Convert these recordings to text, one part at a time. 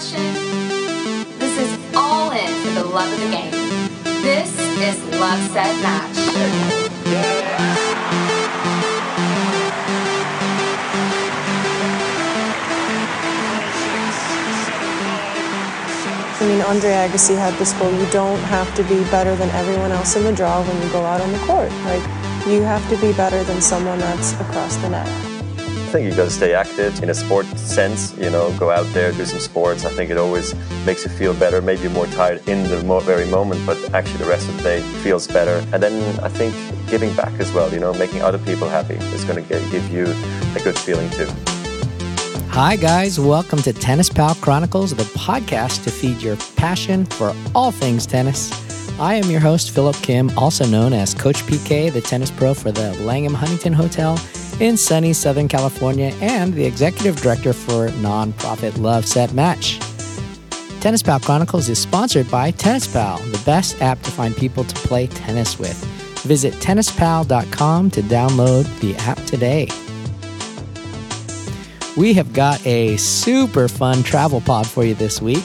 passion. This is all in for the love of the game. This is Love Set Match. I mean, Andre Agassi had this quote, you don't have to be better than everyone else in the draw when you go out on the court. Like, you have to be better than someone that's across the net. I think you got to stay active in a sport sense, you know, go out there, do some sports. I think it always makes you feel better. Maybe more tired in the very moment, but actually the rest of the day feels better. And then I think giving back as well, you know, making other people happy is going to give you a good feeling too. Hi, guys. Welcome to Tennis Pal Chronicles, the podcast to feed your passion for all things tennis. I am your host, Philip Kim, also known as Coach PK, the tennis pro for the Langham Huntington Hotel in sunny Southern California, and the executive director for nonprofit Love Set Match. Tennis Pal Chronicles is sponsored by Tennis Pal, the best app to find people to play tennis with. Visit tennispal.com to download the app today. We have got a super fun travel pod for you this week.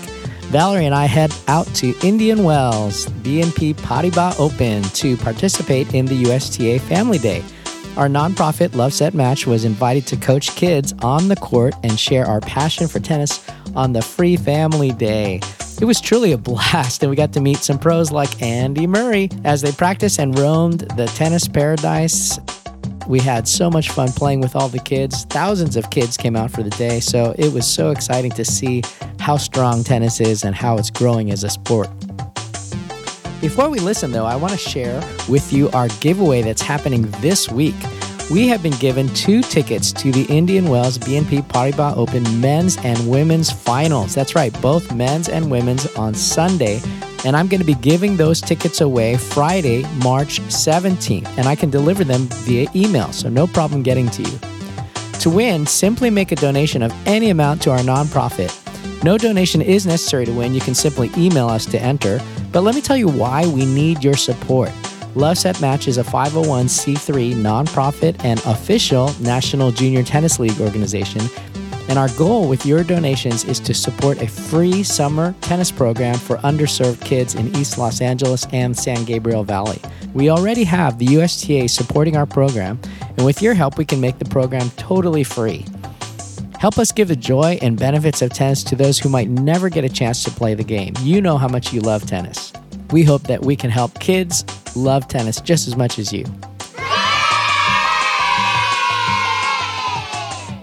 Valerie and I head out to Indian Wells, BNP Paribas Open, to participate in the USTA Family Day. Our nonprofit Love Set Match was invited to coach kids on the court and share our passion for tennis on the free family day. It was truly a blast, and we got to meet some pros like Andy Murray as they practiced and roamed the tennis paradise. We had so much fun playing with all the kids. Thousands of kids came out for the day, so it was so exciting to see how strong tennis is and how it's growing as a sport. Before we listen, though, I want to share with you our giveaway that's happening this week. We have been given two tickets to the Indian Wells BNP Paribas Open men's and women's finals. That's right, both men's and women's on Sunday. And I'm going to be giving those tickets away Friday, March 17th. And I can deliver them via email, so no problem getting to you. To win, simply make a donation of any amount to our nonprofit. No donation is necessary to win. You can simply email us to enter. But let me tell you why we need your support. Love Set Match is a 501c3 nonprofit and official National Junior Tennis League organization. And our goal with your donations is to support a free summer tennis program for underserved kids in East Los Angeles and San Gabriel Valley. We already have the USTA supporting our program, and with your help, we can make the program totally free. Help us give the joy and benefits of tennis to those who might never get a chance to play the game. You know how much you love tennis. We hope that we can help kids love tennis just as much as you.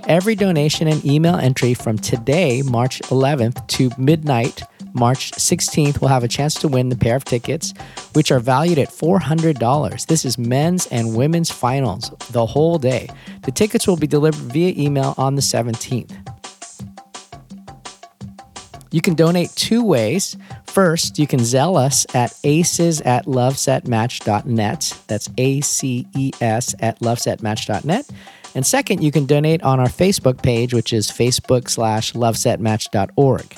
Every donation and email entry from today, March 11th, to midnight, March 16th, will have a chance to win the pair of tickets, which are valued at $400. This is men's and women's finals the whole day. The tickets will be delivered via email on the 17th. You can donate two ways. First, you can Zelle us at aces at lovesetmatch.net. That's A C E S at lovesetmatch.net. And second, you can donate on our Facebook page, which is facebook slash lovesetmatch.org.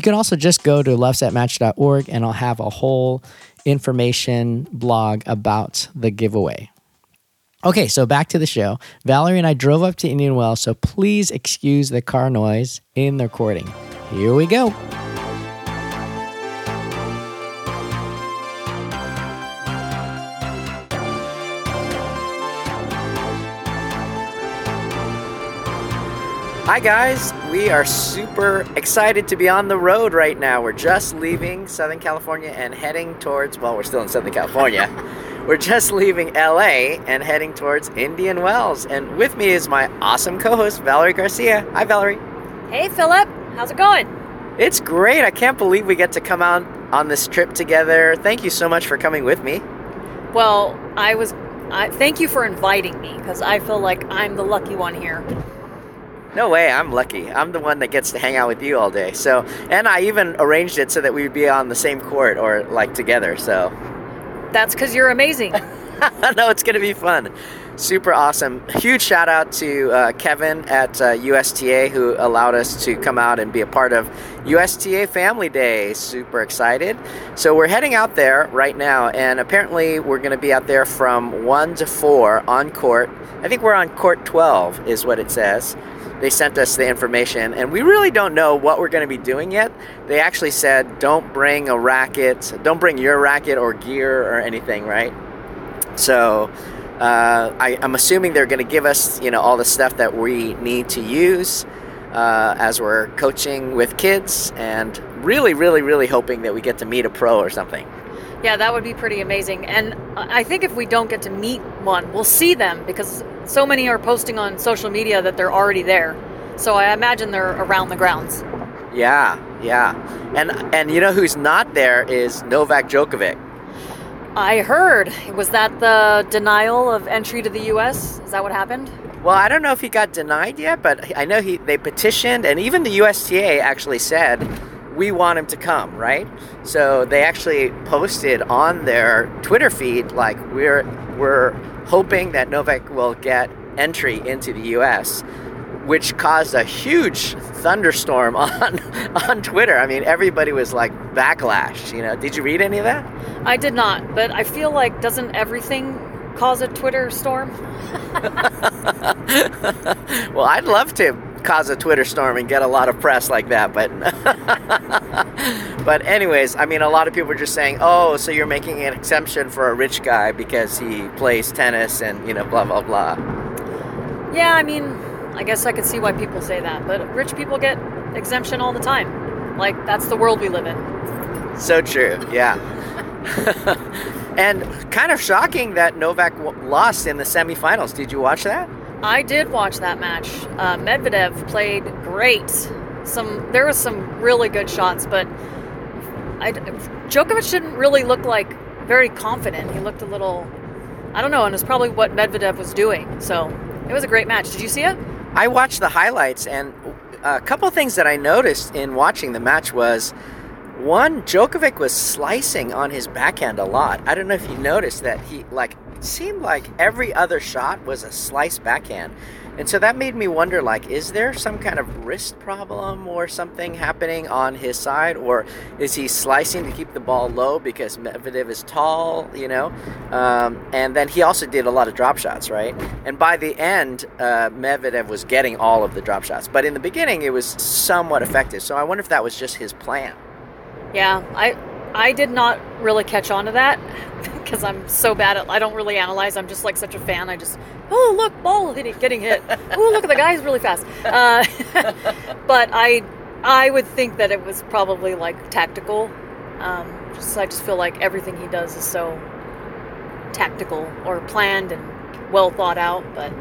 You can also just go to lovesetmatch.org and I'll have a whole information blog about the giveaway. Okay, so back to the show. Valerie and I drove up to Indian Wells, so please excuse the car noise in the recording. Here we go. Hi, guys. We are super excited to be on the road right now. We're just leaving Southern California and heading towards, well, we're still in Southern California. we're just leaving LA and heading towards Indian Wells. And with me is my awesome co host, Valerie Garcia. Hi, Valerie. Hey, Philip. How's it going? It's great. I can't believe we get to come out on this trip together. Thank you so much for coming with me. Well, I was. I, thank you for inviting me because I feel like I'm the lucky one here. No way, I'm lucky. I'm the one that gets to hang out with you all day. So, and I even arranged it so that we would be on the same court or like together. So, That's because you're amazing. no, it's going to be fun. Super awesome. Huge shout out to uh, Kevin at uh, USTA who allowed us to come out and be a part of USTA Family Day. Super excited. So we're heading out there right now, and apparently we're going to be out there from 1 to 4 on court. I think we're on court 12, is what it says. They sent us the information, and we really don't know what we're going to be doing yet. They actually said, don't bring a racket, don't bring your racket or gear or anything, right? So uh, I, I'm assuming they're going to give us, you know, all the stuff that we need to use uh, as we're coaching with kids, and really, really, really hoping that we get to meet a pro or something. Yeah, that would be pretty amazing. And I think if we don't get to meet one, we'll see them because so many are posting on social media that they're already there. So I imagine they're around the grounds. Yeah, yeah. And and you know who's not there is Novak Djokovic. I heard. Was that the denial of entry to the US? Is that what happened? Well, I don't know if he got denied yet, but I know he they petitioned and even the USTA actually said we want him to come, right? So they actually posted on their Twitter feed like we're we're hoping that Novak will get entry into the US, which caused a huge thunderstorm on on Twitter. I mean, everybody was like backlash, you know. Did you read any of that? I did not, but I feel like doesn't everything cause a Twitter storm? well, I'd love to cause a Twitter storm and get a lot of press like that. But but anyways, I mean, a lot of people are just saying, "Oh, so you're making an exemption for a rich guy because he plays tennis and you know, blah blah blah." Yeah, I mean, I guess I could see why people say that, but rich people get exemption all the time. Like that's the world we live in. So true. Yeah. and kind of shocking that Novak lost in the semifinals. Did you watch that? I did watch that match. Uh, Medvedev played great. Some there was some really good shots, but I, Djokovic didn't really look like very confident. He looked a little, I don't know, and it's probably what Medvedev was doing. So it was a great match. Did you see it? I watched the highlights, and a couple things that I noticed in watching the match was one, Djokovic was slicing on his backhand a lot. I don't know if you noticed that he like seemed like every other shot was a slice backhand. And so that made me wonder like is there some kind of wrist problem or something happening on his side or is he slicing to keep the ball low because Medvedev is tall, you know? Um, and then he also did a lot of drop shots, right? And by the end, uh, Medvedev was getting all of the drop shots. But in the beginning, it was somewhat effective. So I wonder if that was just his plan. Yeah, I I did not really catch on to that because I'm so bad at. I don't really analyze. I'm just like such a fan. I just oh look ball getting hit. oh look at the guy's really fast. Uh, but I I would think that it was probably like tactical. Um, just I just feel like everything he does is so tactical or planned and well thought out. But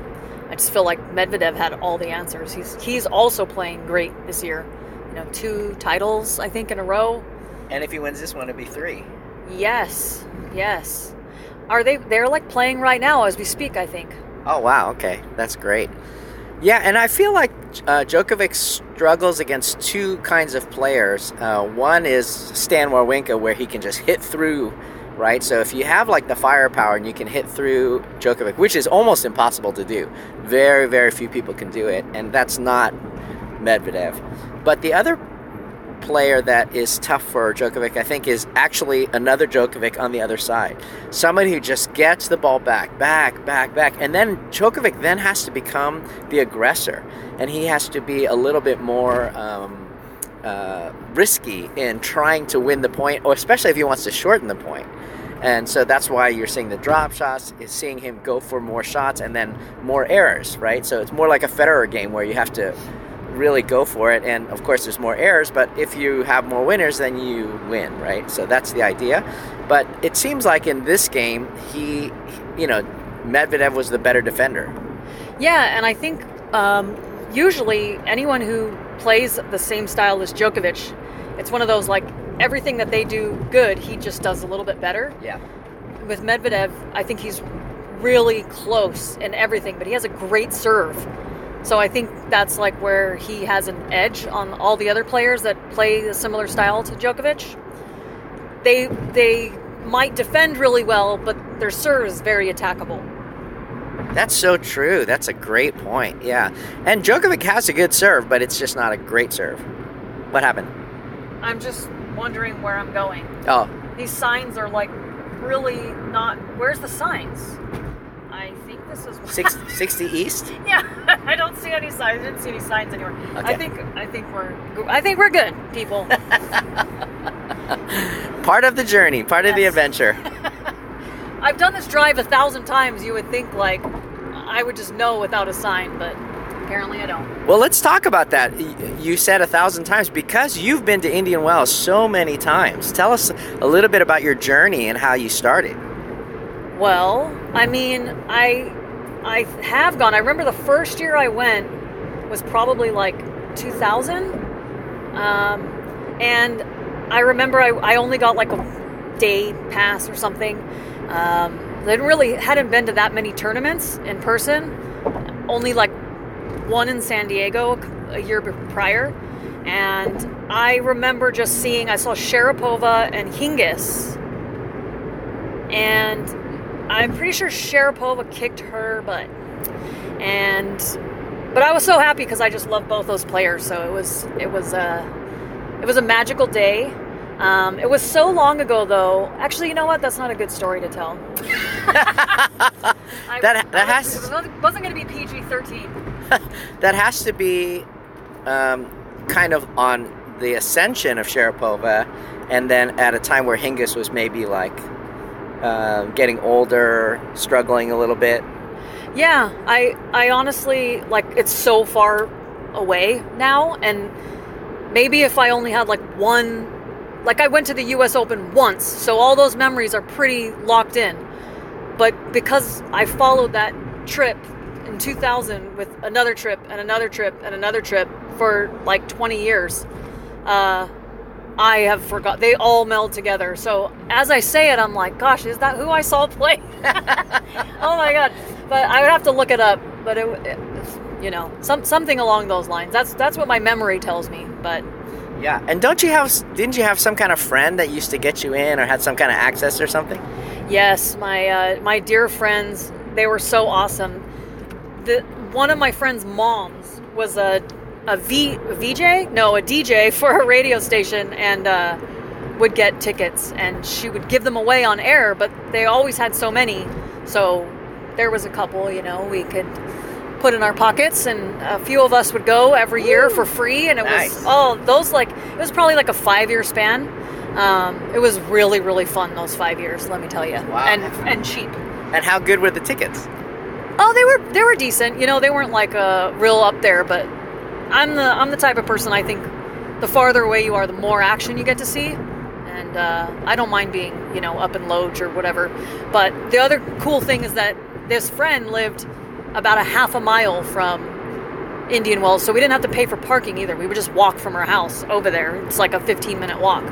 I just feel like Medvedev had all the answers. He's he's also playing great this year. You know, two titles I think in a row. And if he wins this one, it'd be three. Yes, yes. Are they? They're like playing right now as we speak. I think. Oh wow! Okay, that's great. Yeah, and I feel like uh, Djokovic struggles against two kinds of players. Uh, one is Stan Wawrinka, where he can just hit through, right? So if you have like the firepower and you can hit through Djokovic, which is almost impossible to do, very very few people can do it, and that's not Medvedev. But the other player that is tough for Djokovic, I think, is actually another Djokovic on the other side. Someone who just gets the ball back, back, back, back. And then Djokovic then has to become the aggressor. And he has to be a little bit more um, uh, risky in trying to win the point, or especially if he wants to shorten the point. And so that's why you're seeing the drop shots, is seeing him go for more shots and then more errors, right? So it's more like a Federer game where you have to really go for it. And of course, there's more errors, but if you have more winners, then you win, right? So that's the idea. But it seems like in this game, he, you know, Medvedev was the better defender. Yeah, and I think um, usually anyone who plays the same style as Djokovic, it's one of those like everything that they do good, he just does a little bit better. Yeah. With Medvedev, I think he's really close in everything, but he has a great serve. So I think that's like where he has an edge on all the other players that play a similar style to Djokovic. They they might defend really well, but their serve is very attackable. That's so true. That's a great point. Yeah. And Djokovic has a good serve, but it's just not a great serve. What happened? I'm just wondering where I'm going. Oh. These signs are like really not. Where's the signs? This is 60, 60 East? Yeah. I don't see any signs. I didn't see any signs anywhere. Okay. I think I think we're I think we're good, people. Part of the journey, part of the adventure. I've done this drive a thousand times. You would think like I would just know without a sign, but apparently I don't. Well, let's talk about that. You said a thousand times because you've been to Indian Wells so many times. Tell us a little bit about your journey and how you started. Well, I mean, I I have gone. I remember the first year I went was probably like 2000, um, and I remember I, I only got like a day pass or something. Um, I really hadn't been to that many tournaments in person. Only like one in San Diego a year prior, and I remember just seeing. I saw Sharapova and Hingis, and I'm pretty sure Sharapova kicked her butt. And but I was so happy because I just love both those players. So it was it was a it was a magical day. Um, it was so long ago, though. Actually, you know what? That's not a good story to tell. I- That- that I has- was, it wasn't going to be PG thirteen. That has to be um, kind of on the ascension of Sharapova, and then at a time where Hingis was maybe like uh, getting older, struggling a little bit. Yeah, I I honestly like it's so far away now and maybe if I only had like one like I went to the US Open once, so all those memories are pretty locked in. But because I followed that trip in 2000 with another trip and another trip and another trip for like 20 years, uh, I have forgot. They all meld together. So as I say it, I'm like, gosh, is that who I saw play? oh my god! But I would have to look it up. But it, it you know, some something along those lines. That's that's what my memory tells me. But Yeah, and don't you have? Didn't you have some kind of friend that used to get you in, or had some kind of access or something? yes, my uh, my dear friends, they were so awesome. The one of my friends' moms was a a V a VJ, no, a DJ for a radio station, and uh, would get tickets, and she would give them away on air. But they always had so many, so there was a couple. You know, we could put in our pockets, and a few of us would go every year for free, and it Nice. was oh those like it was probably like a five year span. Um, it was really really fun those five years. Let me tell you, Wow. and and cheap. And how good were the tickets? Oh, they were they were decent. You know, they weren't like uh, real up there, but I'm the I'm the type of person I think the farther away you are, the more action you get to see. And uh, I don't mind being you know up in Loge or whatever. But the other cool thing is that this friend lived about a half a mile from Indian Wells, so we didn't have to pay for parking either. We would just walk from her house over there. It's like a 15 minute walk.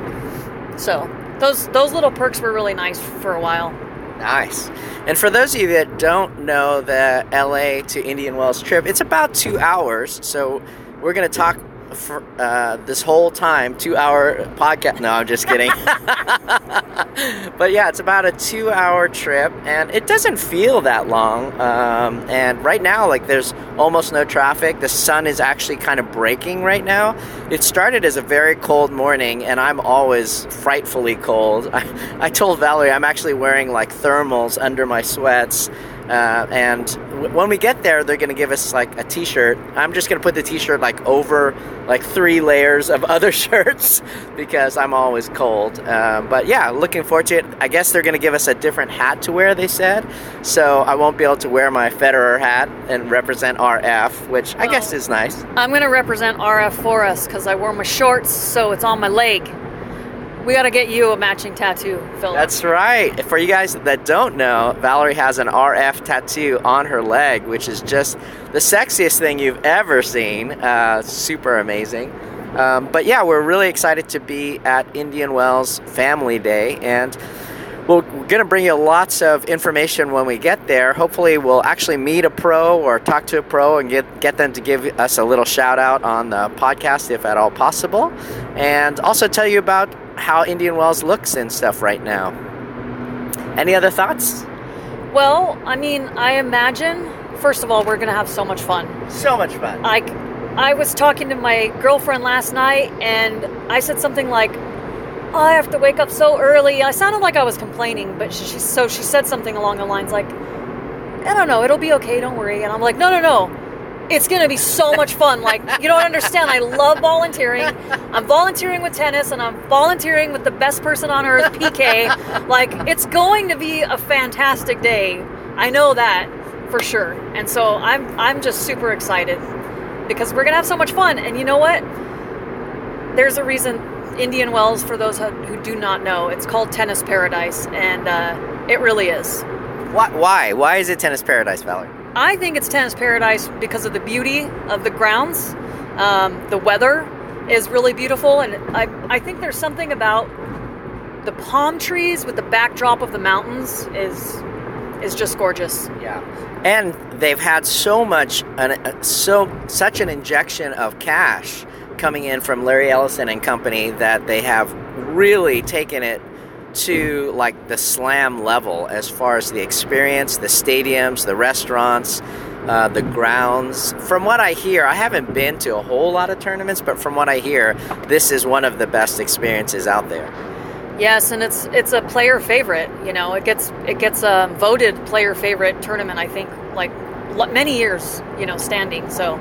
So those those little perks were really nice for a while. Nice. And for those of you that don't know the LA to Indian Wells trip, it's about two hours. So we're going to talk for uh, this whole time, two hour podcast. No, I'm just kidding. but yeah, it's about a two hour trip and it doesn't feel that long. Um, and right now, like there's almost no traffic. The sun is actually kind of breaking right now. It started as a very cold morning and I'm always frightfully cold. I, I told Valerie I'm actually wearing like thermals under my sweats. Uh, and w- when we get there, they're going to give us like a t-shirt. I'm just going to put the t-shirt like over like three layers of other shirts because I'm always cold. Uh, but yeah, looking forward to it. I guess they're going to give us a different hat to wear. They said, so I won't be able to wear my Federer hat and represent RF, which I guess is nice. I'm gonna represent RF for us because I wore my shorts, so it's on my leg. We gotta get you a matching tattoo, Philip. That's right. For you guys that don't know, Valerie has an RF tattoo on her leg, which is just the sexiest thing you've ever seen. Uh, super amazing. Um, but yeah, we're really excited to be at Indian Wells Family Day, and we're going to bring you lots of information when we get there. Hopefully, we'll actually meet a pro or talk to a pro and get, get them to give us a little shout out on the podcast if at all possible, and also tell you about how Indian Wells looks and stuff right now. Any other thoughts? well, I mean, I imagine. First of all, we're gonna have so much fun. So much fun. I, I was talking to my girlfriend last night, and I said something like, "I have to wake up so early." I sounded like I was complaining, but she, she so she said something along the lines like, "I don't know, it'll be okay, don't worry." And I'm like, "No, no, no, it's going to be so much fun. Like, you don't understand. I love volunteering. I'm volunteering with tennis and I'm volunteering with the best person on earth, PK. Like, it's going to be a fantastic day. I know that for sure. And so I'm I'm just super excited because we're going to have so much fun. And you know what? There's a reason Indian Wells for those who do not know. It's called Tennis Paradise and uh, it really is. Why why why is it Tennis Paradise, Valerie? I think it's tennis paradise because of the beauty of the grounds. Um, the weather is really beautiful, and I, I think there's something about the palm trees with the backdrop of the mountains is is just gorgeous. Yeah, and they've had so much, an, uh, so such an injection of cash coming in from Larry Ellison and company that they have really taken it to like the slam level as far as the experience, the stadiums, the restaurants, uh, the grounds. From what I hear, I haven't been to a whole lot of tournaments, but from what I hear, this is one of the best experiences out there. Yes, and it's it's a player favorite. You know, it gets it gets a voted player favorite tournament. I think like many years, you know, standing. So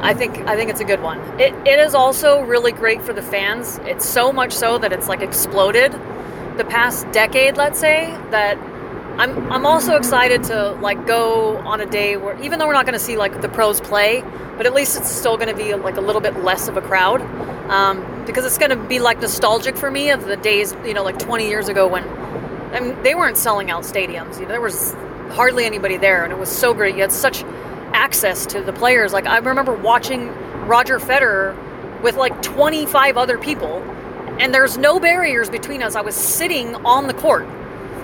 I think I think it's a good one. It, it is also really great for the fans. It's so much so that it's like exploded the past decade, let's say, that I'm I'm also excited to like go on a day where even though we're not going to see like the pros play, but at least it's still going to be like a little bit less of a crowd um, because it's going to be like nostalgic for me of the days you know like 20 years ago when I mean they weren't selling out stadiums. You know, there was hardly anybody there, and it was so great. You had such access to the players. Like I remember watching Roger Federer with like 25 other people and there's no barriers between us. I was sitting on the court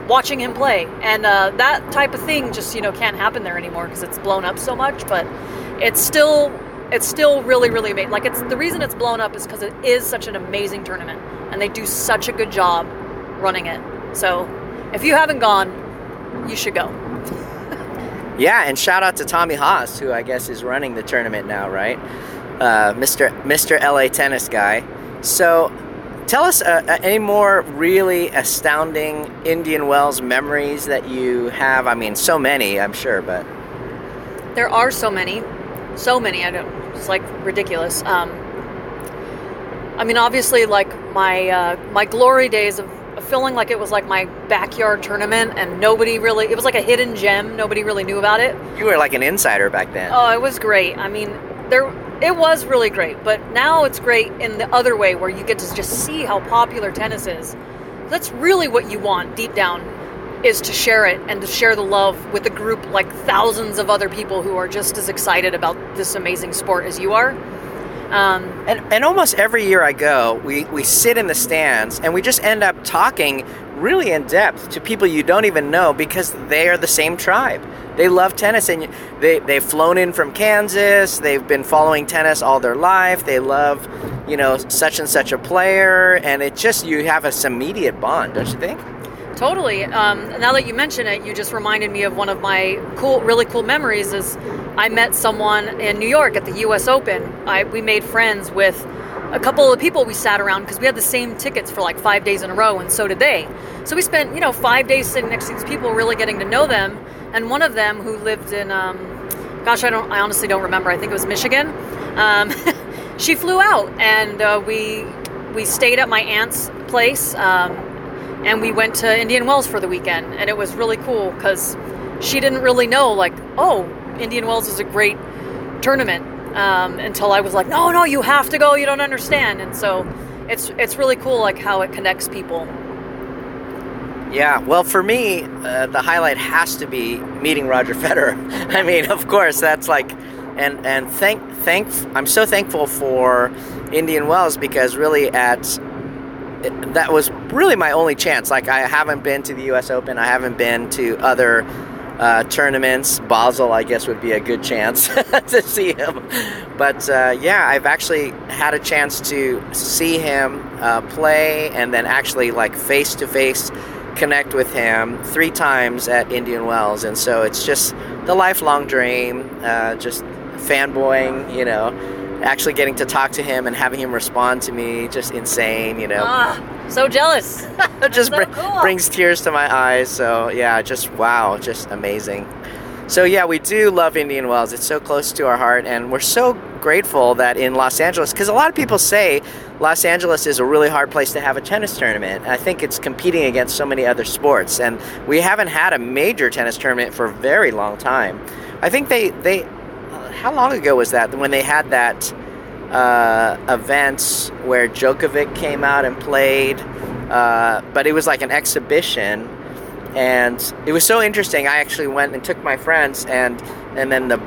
watching him play, and uh, that type of thing just you know can't happen there anymore because it's blown up so much. But it's still it's still really really amazing. Like it's the reason it's blown up is because it is such an amazing tournament, and they do such a good job running it. So if you haven't gone, you should go. Yeah, and shout out to Tommy Haas, who I guess is running the tournament now, right? Uh, Mr. Mr. LA tennis guy. So Tell us uh, uh, any more really astounding Indian Wells memories that you have. I mean, so many, I'm sure, but there are so many, so many. I don't. It's like ridiculous. Um, I mean, obviously, like my uh, my glory days of feeling like it was like my backyard tournament, and nobody really. It was like a hidden gem. Nobody really knew about it. You were like an insider back then. Oh, it was great. I mean, there it was really great, but now it's great in the other way where you get to just see how popular tennis is. That's really what you want deep down is to share it and to share the love with a group like thousands of other people who are just as excited about this amazing sport as you are. Um, and, and almost every year I go, we, we sit in the stands and we just end up talking really in depth to people you don't even know because they are the same tribe. They love tennis and they, they've flown in from Kansas. They've been following tennis all their life. They love, you know, such and such a player. And it just, you have this immediate bond, don't you think? Totally. Um, now that you mention it, you just reminded me of one of my cool, really cool memories. Is I met someone in New York at the U.S. Open. I we made friends with a couple of people we sat around because we had the same tickets for like five days in a row, and so did they. So we spent, you know, five days sitting next to these people, really getting to know them. And one of them who lived in, um, gosh, I don't, I honestly don't remember. I think it was Michigan. Um, she flew out, and uh, we we stayed at my aunt's place, um, and we went to Indian Wells for the weekend, and it was really cool because she didn't really know, like, oh, Indian Wells is a great tournament um, until I was like, no, no, you have to go. You don't understand. And so it's it's really cool, like how it connects people. Yeah, well, for me, uh, the highlight has to be meeting Roger Federer. I mean, of course, that's like, and and thank thank I'm so thankful for Indian Wells because really at that was really my only chance. Like, I haven't been to the U.S. Open. I haven't been to other uh, tournaments. Basel, I guess, would be a good chance to see him. But uh, yeah, I've actually had a chance to see him uh, play and then actually like face to face connect with him three times at Indian Wells. And so it's just the lifelong dream, uh, just fanboying, you know actually getting to talk to him and having him respond to me just insane you know ah, so jealous. it just so br- cool. brings tears to my eyes. So yeah, just wow, just amazing. So yeah, we do love Indian Wells. It's so close to our heart, and we're so grateful that in Los Angeles, because a lot of people say Los Angeles is a really hard place to have a tennis tournament. I think it's competing against so many other sports, and we haven't had a major tennis tournament for a very long time. I think they they how long ago was that when they had that uh, event where Djokovic came out and played, uh, but it was like an exhibition and it was so interesting. I actually went and took my friends, and and then the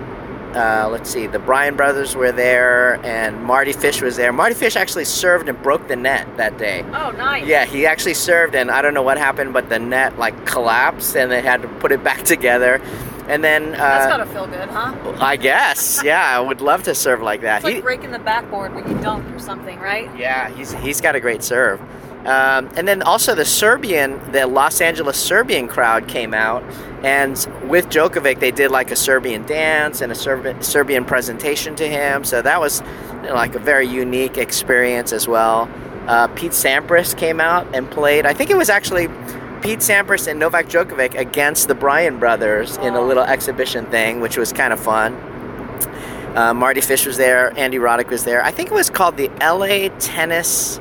uh, let's see, the Bryan brothers were there, and Mardy Fish was there. Mardy Fish actually served and broke the net that day. Oh, nice. Yeah, he actually served, and I don't know what happened, but the net like collapsed, and they had to put it back together. And then uh, That's gotta feel good, huh? I guess, yeah, I would love to serve like that. It's like He- breaking the backboard when you dunk or something, right? yeah, he's he's got a great serve. Um, and then also the Serbian, the Los Angeles Serbian crowd came out, and with Djokovic, they did like a Serbian dance and a Serbi- Serbian presentation to him. So that was you know, like a very unique experience as well. Uh, Pete Sampras came out and played. I think it was actually Pete Sampras and Novak Djokovic against the Bryan brothers in a little exhibition thing, which was kind of fun. Uh, Mardy Fish was there. Andy Roddick was there. I think it was called the LA Tennis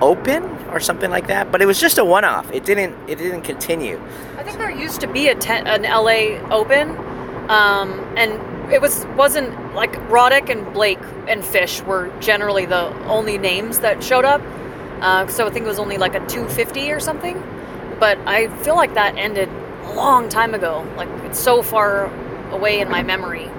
Open or something like that. But it was just a one-off. It didn't. It didn't continue. I think there used to be a ten, an LA Open, um, and it was wasn't like Roddick and Blake and Fish were generally the only names that showed up. Uh, so I think it was only like a 250 or something. But I feel like that ended a long time ago. Like it's so far away in my memory.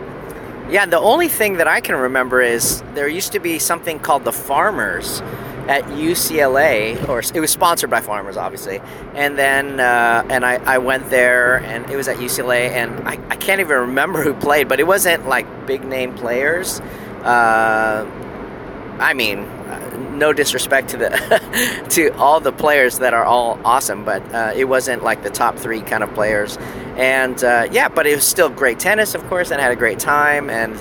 Yeah. The only thing that I can remember is there used to be something called the Farmers at UCLA, or it was sponsored by Farmers, obviously. And then, uh, and I, I went there, and it was at UCLA, and I, I can't even remember who played, but it wasn't like big name players. Uh, I mean, no disrespect to the to all the players that are all awesome, but uh, it wasn't like the top three kind of players. And uh, yeah, but it was still great tennis, of course, and I had a great time. And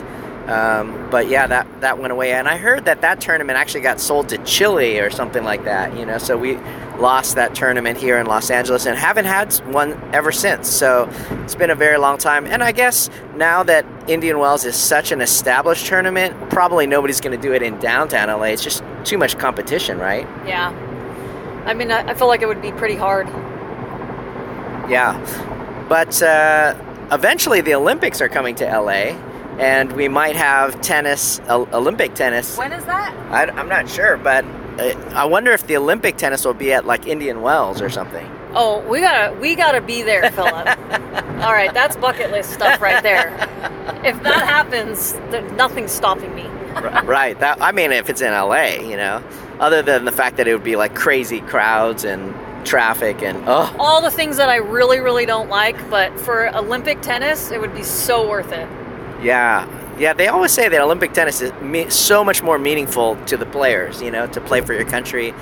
um, but yeah, that that went away. And I heard that that tournament actually got sold to Chile or something like that. You know, so we lost that tournament here in Los Angeles and haven't had one ever since. So it's been a very long time. And I guess now that Indian Wells is such an established tournament, probably nobody's going to do it in downtown LA. It's just too much competition, right? Yeah. I mean, I, feel like it would be pretty hard. Yeah. But uh, eventually the Olympics are coming to LA. And we might have tennis, Olympic tennis. When is that? I, I'm not sure, but uh, I wonder if the Olympic tennis will be at like Indian Wells or something. Oh, we gotta we gotta be there, Philip. All right, that's bucket list stuff right there. If that happens, nothing's stopping me. right. That I mean, if it's in LA, you know, other than the fact that it would be like crazy crowds and traffic and oh, All the things that I really, really don't like, but for Olympic tennis, it would be so worth it. Yeah, yeah. They always say that Olympic tennis is me- so much more meaningful to the players, you know, to play for your country,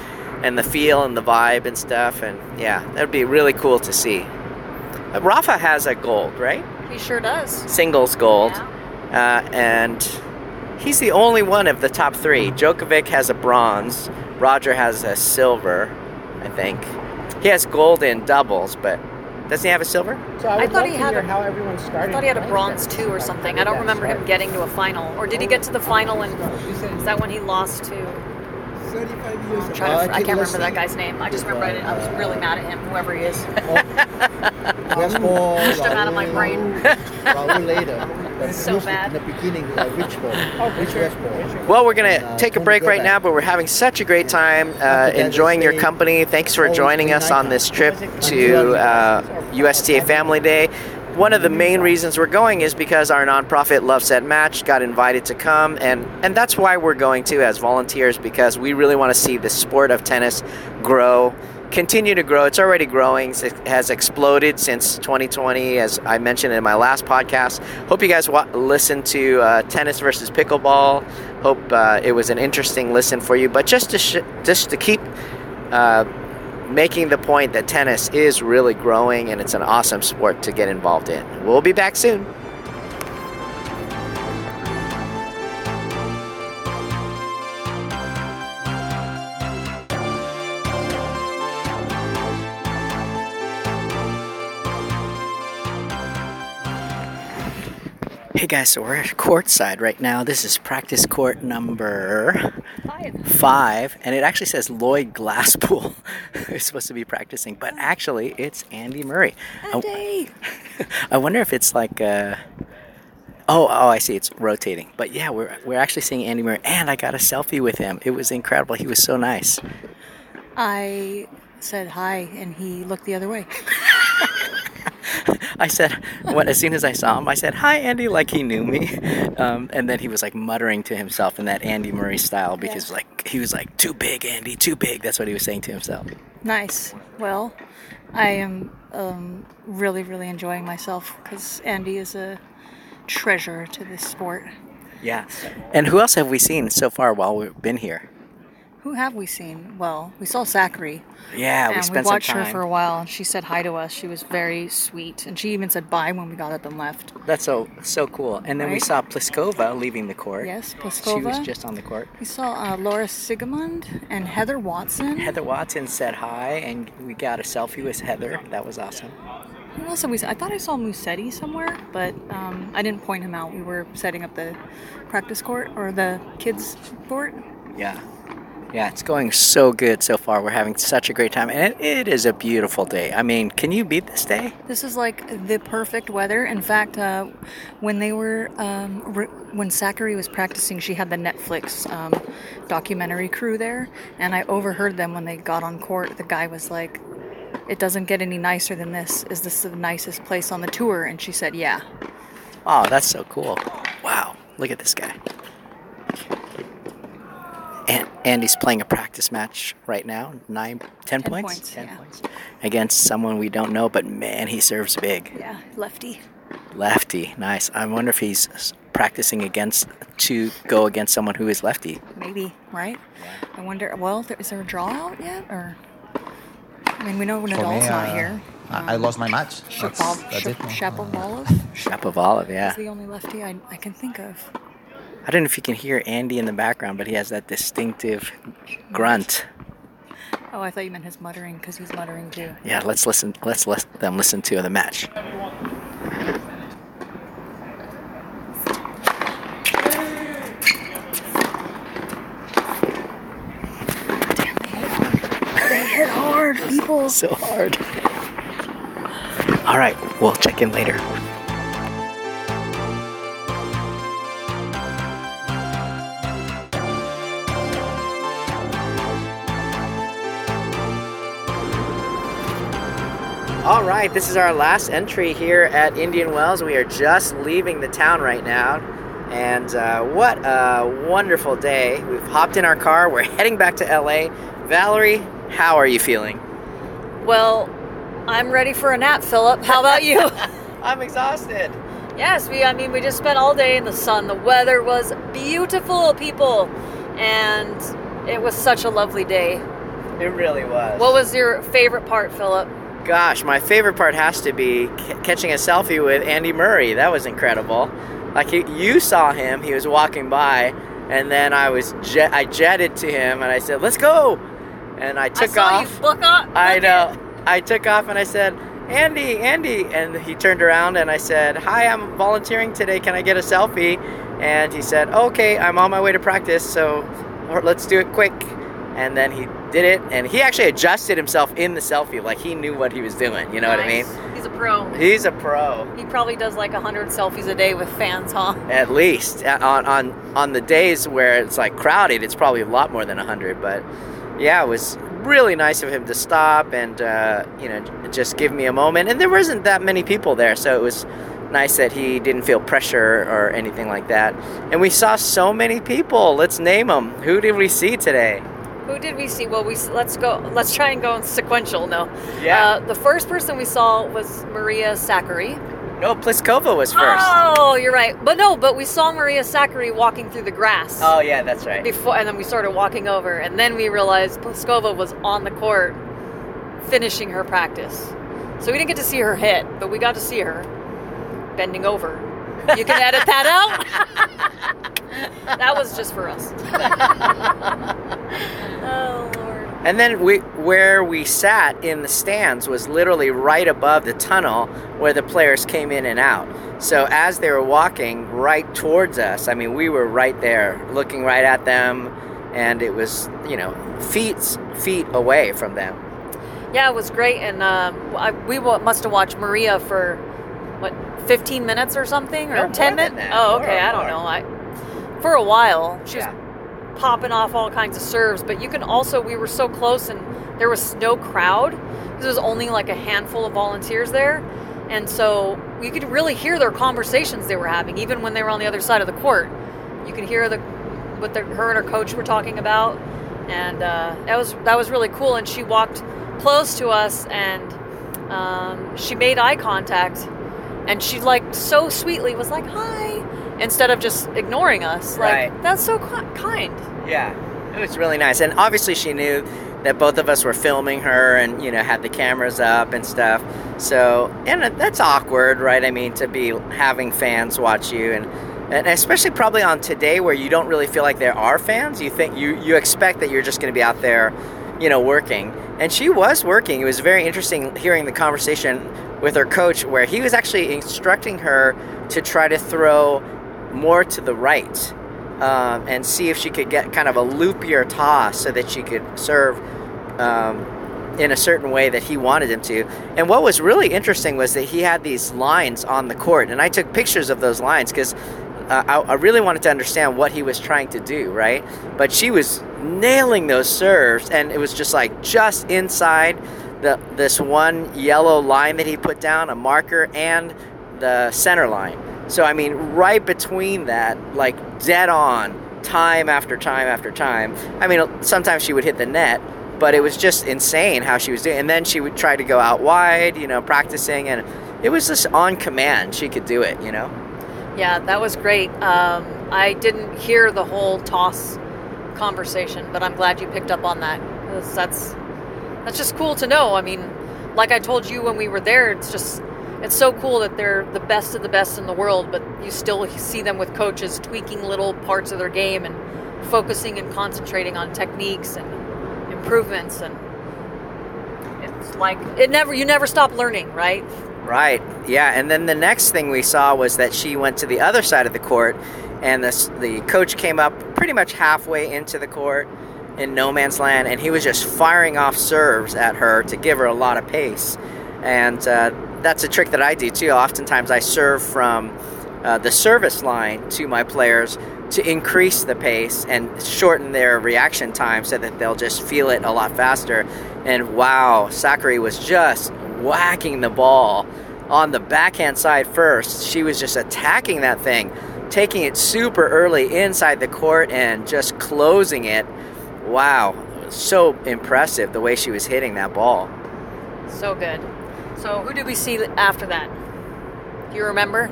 and the feel and the vibe and stuff. And yeah, that'd be really cool to see. Uh, Rafa has a gold, right? He sure does. Singles gold. Yeah. uh, and he's the only one of the top three. Djokovic has a bronze. Roger has a silver, I think. He has gold in doubles, but doesn't he have a silver? So I would thought he had a- how everyone I thought he had a bronze too or something. I don't remember him getting to a final. Or did he get to the final and is that when he lost to? 35 years I'm ago. trying Uh, to, I can't remember that guy's name. I just remember I, I was really mad at him, whoever he is. Westball, Pushed him out of my brain. Raul later. But So mostly bad. In the beginning, uh, Rich Ball. Rich Westball. Well, we're going Uh, to take a break right Govan. now, but we're having such a great time uh, enjoying your company. Thanks for joining us on this trip to uh, USTA Family Day. One of the main reasons we're going is because our nonprofit Love Set Match got invited to come, and, and that's why we're going too as volunteers because we really want to see the sport of tennis grow, continue to grow. It's already growing, it has exploded since 2020, as I mentioned in my last podcast. Hope you guys wa- listen to uh, tennis versus pickleball. Hope uh, it was an interesting listen for you. But just to sh- just to keep uh, making the point that tennis is really growing and it's an awesome sport to get involved in. We'll be back soon. Hey guys, so we're at courtside right now. This is practice court number Five. and it actually says Lloyd Glasspool is supposed to be practicing, but actually it's Andy Murray. I- Andy. I wonder if it's like uh Oh, oh, I see. It's rotating. But yeah, we're we're actually seeing Andy Murray, and I got a selfie with him. It was incredible. He was so nice. I said hi, and he looked the other way. I said, when, as soon as I saw him, I said, "Hi, Andy," like he knew me, um, and then he was like muttering to himself in that Andy Murray style because like he was like, "Too big, Andy, too big." That's what he was saying to himself. Nice. Well, I am um, really, really enjoying myself because Andy is a treasure to this sport. Yeah. And who else have we seen so far while we've been here? Who have we seen? Well, we saw Sakkari, Yeah, we and we spent some watched her time. for a while, and she said hi to us. She was very sweet, and she even said bye when we got up and left. That's so so cool. And then we saw Pliskova leaving the court. Yes, Pliskova. She was just on the court. We saw uh, Laura Siegemund and Heather Watson. Heather Watson said hi, and we got a selfie with Heather. That was awesome. Who else we? I thought I saw Musetti somewhere, but um, I didn't point him out. We were setting up the practice court or the kids court. Yeah. Yeah, it's going so good so far. We're having such a great time, and it, it is a beautiful day. I mean, can you beat this day? This is like the perfect weather. In fact, uh, when they were um, re- when Sakkari was practicing, she had the Netflix um, documentary crew there, and I overheard them when they got on court. The guy was like, "It doesn't get any nicer than this. Is this the nicest place on the tour?" And she said, "Yeah." Oh, that's so cool. Wow, look at this guy. And Andy's playing a practice match right now. Nine, ten, Ten points. points, ten yeah. points against someone we don't know, but man, he serves big. Yeah, lefty. Lefty, nice. I wonder if he's practicing against to go against someone who is lefty. Maybe, right? I wonder. Well, there, is there a draw out yet, or? I mean, we know For me, Nadal's not uh, here. I, I lost my match. That's, Shapov- that's it. Shap- Shapovalov Shapovalov, yeah. is the only lefty I, I can think of. I don't know if you can hear Andy in the background, but he has that distinctive grunt. Oh, I thought you meant his muttering because he's muttering too. Yeah, let's listen. Let's let them listen to the match. They hit hard, people. So hard. All right, we'll check in later. All right, this is our last entry here at Indian Wells. We are just leaving the town right now. And uh, what a wonderful day. We've hopped in our car. We're heading back to LA. Valerie, how are you feeling? Well, I'm ready for a nap, Philip. How about you? I'm exhausted. yes, we. I mean, we just spent all day in the sun. The weather was beautiful, people, and it was such a lovely day. It really was. What was your favorite part, Philip? Gosh, my favorite part has to be c- catching a selfie with Andy Murray. That was incredible. Like he, you saw him, he was walking by, and then I was jet, I jetted to him and I said, "Let's go!" And I took I saw off. you book up. I know. it. I took off and I said, Andy, Andy. And he turned around and I said, Hi, I'm volunteering today. Can I get a selfie? And he said, Okay, I'm on my way to practice, so let's do it quick. And then he did it, and he actually adjusted himself in the selfie, like he knew what he was doing. You know what I mean? Nice. He's a pro. He's a pro, He probably does like hundred selfies a day with fans, huh? at least. On on on the days where it's like crowded, it's probably a lot more than hundred. But yeah, it was really nice of him to stop and uh, you know just give me a moment. And there wasn't that many people there, so it was nice that he didn't feel pressure or anything like that. And we saw so many people. Let's name them. Who did we see today? Who did we see? Well, we let's go. Let's try and go in sequential. No. Yeah. Uh, the first person we saw was Maria Sakkari. No, Pliskova was first. Oh, you're right. But no, but we saw Maria Sakkari walking through the grass. Oh yeah, that's right. Before, and then we started walking over, and then we realized Pliskova was on the court, finishing her practice. So we didn't get to see her hit, but we got to see her bending over. You can edit that out. that was just for us. oh Lord. And then we, where we sat in the stands was literally right above the tunnel where the players came in and out. So as they were walking right towards us, I mean, we were right there, looking right at them, and it was, you know, feet feet away from them. Yeah, it was great, and um, I, we must have watched Maria for what 15 minutes or something, or No, 10 minutes. Oh, okay, I don't know. I for a while she Yeah. was popping off all kinds of serves, but you can also we were so close, and there was no crowd. There was only like a handful of volunteers there, and so you could really hear their conversations they were having, even when they were on the other side of the court. You could hear the what the, her and her coach were talking about, and uh, that was that was really cool. And she walked close to us, and um, she made eye contact, and she like so sweetly was like hi, instead of just ignoring us. Like Right. that's so kind. Yeah, it was really nice, and obviously she knew that both of us were filming her, and you know had the cameras up and stuff. So, and that's awkward, right? I mean, to be having fans watch you, and and especially probably on today where you don't really feel like there are fans. You think you you expect that you're just going to be out there, you know, working. And she was working. It was very interesting hearing the conversation with her coach, where he was actually instructing her to try to throw more to the right um, and see if she could get kind of a loopier toss so that she could serve um, in a certain way that he wanted him to. And what was really interesting was that he had these lines on the court, and I took pictures of those lines because uh, I, I really wanted to understand what he was trying to do, right? But she was nailing those serves, and it was just like just inside the this one yellow line that he put down, a marker, and the center line. So I mean, right between that, like dead on, time after time after time. I mean, sometimes she would hit the net, but it was just insane how she was doing. And then she would try to go out wide, you know, practicing, and it was just on command. She could do it, you know. Yeah, that was great. Um, I didn't hear the whole toss conversation, but I'm glad you picked up on that that's that's just cool to know. I mean, like I told you when we were there, it's just it's so cool that they're the best of the best in the world, but you still see them with coaches tweaking little parts of their game and focusing and concentrating on techniques and improvements and it's like it never you never stop learning, right? Right. Yeah. And then the next thing we saw was that she went to the other side of the court, and the the coach came up pretty much halfway into the court in no man's land, and he was just firing off serves at her to give her a lot of pace. And uh, that's a trick that I do too. Oftentimes, I serve from uh, the service line to my players to increase the pace and shorten their reaction time so that they'll just feel it a lot faster. And wow, Sakkari was just whacking the ball on the backhand side first. She was just attacking that thing, taking it super early inside the court and just closing it. Wow, so impressive the way she was hitting that ball. So good. So who did we see after that? Do you remember?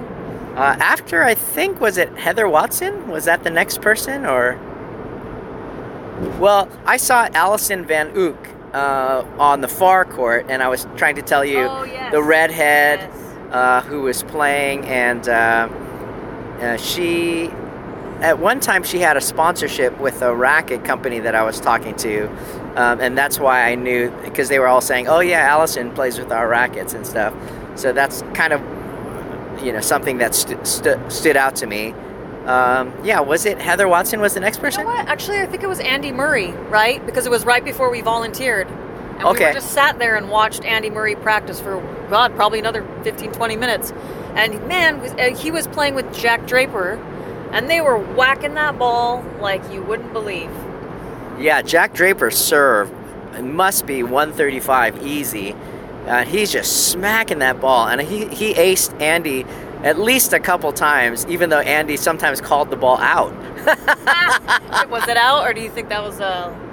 Uh, after I think was it Heather Watson? Was that the next person or? Well, I saw Allison Van Ook uh, on the far court, and I was trying to tell you Oh, yes. the redhead Yes. uh, who was playing, and uh, uh, she. At one time, she had a sponsorship with a racket company that I was talking to, um, and that's why I knew because they were all saying, "Oh yeah, Allison plays with our rackets and stuff." So that's kind of you know something that st- st- stood out to me. Um, yeah, was it Heather Watson was the next You person? know what? Actually, I think it was Andy Murray, right? Because it was right before we volunteered. And we Okay. were just sat there and watched Andy Murray practice for, God, probably another 15, 20 minutes. And man, uh, he was playing with Jack Draper, and they were whacking that ball like you wouldn't believe. Yeah, Jack Draper's serve must be 135 easy. Uh, he's just smacking that ball, and he he aced Andy at least a couple times, even though Andy sometimes called the ball out. was it out, or do you think that was Uh,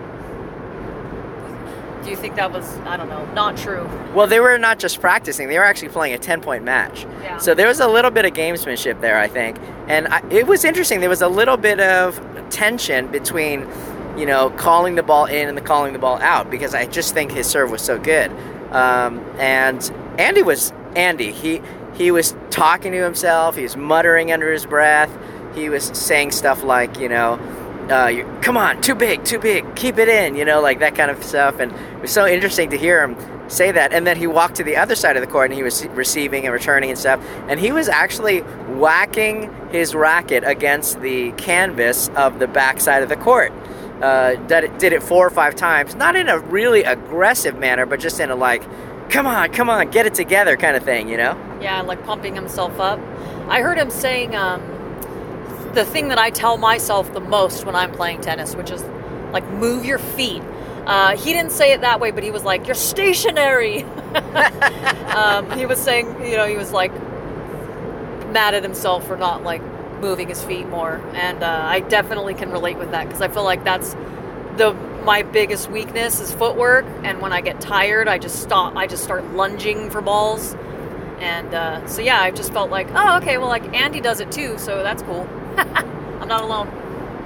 do you think that was, I don't know, not true? Well, they were not just practicing; they were actually playing a 10 point match. Yeah. So there was a little bit of gamesmanship there, I think, and I, it was interesting. There was a little bit of tension between, you know, calling the ball in and the calling the ball out because I just think his serve was so good. Um, and Andy was Andy. He he was talking to himself. He was muttering under his breath. He was saying stuff like, you know, uh, come on, too big, too big, keep it in, you know, like that kind of stuff. And it was so interesting to hear him say that. And then he walked to the other side of the court and he was receiving and returning and stuff. And he was actually whacking his racket against the canvas of the backside of the court. Uh, did, it, did it four or five times, not in a really aggressive manner, but just in a like, come on, come on, get it together kind of thing, you know? Yeah, like pumping himself up. I heard him saying um, the thing that I tell myself the most when I'm playing tennis, which is like move your feet. Uh, he didn't say it that way, but he was like, "You're stationary." um, he was saying, you know, he was like mad at himself for not like moving his feet more, and uh, I definitely can relate with that because I feel like that's the my biggest weakness is footwork, and when I get tired, I just stop. I just start lunging for balls, and uh, so yeah, I just felt like, oh, okay, well, like Andy does it too, so that's cool. I'm not alone.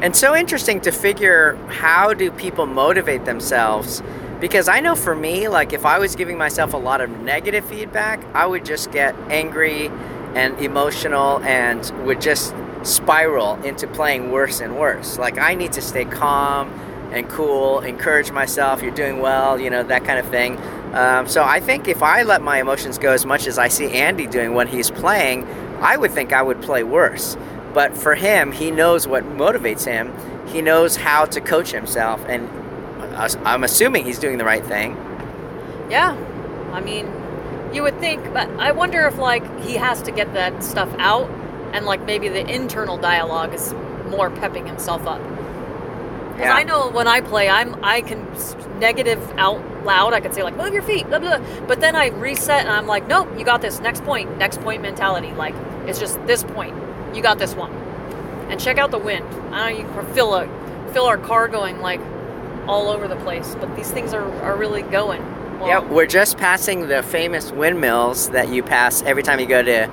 And so interesting to figure how do people motivate themselves because I know for me like if I was giving myself a lot of negative feedback, I would just get angry and emotional and would just spiral into playing worse and worse. Like I need to stay calm and cool, encourage myself, you're doing well, you know, that kind of thing. Um, so I think if I let my emotions go as much as I see Andy doing when he's playing, I would think I would play worse. But for him, he knows what motivates him. He knows how to coach himself, and I'm assuming he's doing the right thing. Yeah, I mean, you would think, but I wonder if like he has to get that stuff out, and like maybe the internal dialogue is more pepping himself up. Because Yeah. I know when I play, I'm I can negative out loud. I can say like move your feet, blah, blah, blah. but then I reset and I'm like, nope, you got this. Next point, next point mentality. Like it's just this point, you got this one. And check out the wind. I know you can feel a feel our car going like all over the place, but these things are are really going. Well, Yeah, we're just passing the famous windmills that you pass every time you go to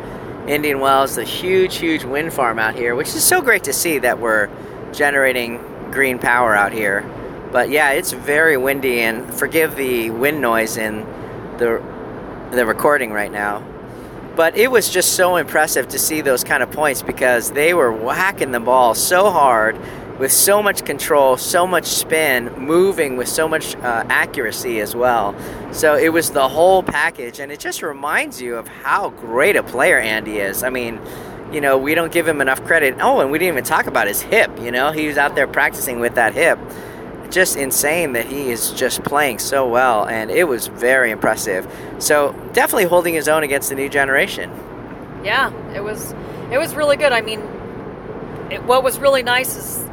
Indian Wells, the huge, huge wind farm out here, which is so great to see that we're generating green power out here. But yeah, it's very windy, and forgive the wind noise in the the recording right now. But it was just so impressive to see those kind of points because they were whacking the ball so hard with so much control, so much spin, moving with so much uh, accuracy as well. So it was the whole package, and it just reminds you of how great a player Andy is. I mean, you know, we don't give him enough credit. Oh, and we didn't even talk about his hip. You know, he was out there practicing with that hip. Just insane that he is just playing so well, and it was very impressive. So definitely holding his own against the new generation. yeah, it was it was really good. I mean, it, what was really nice is,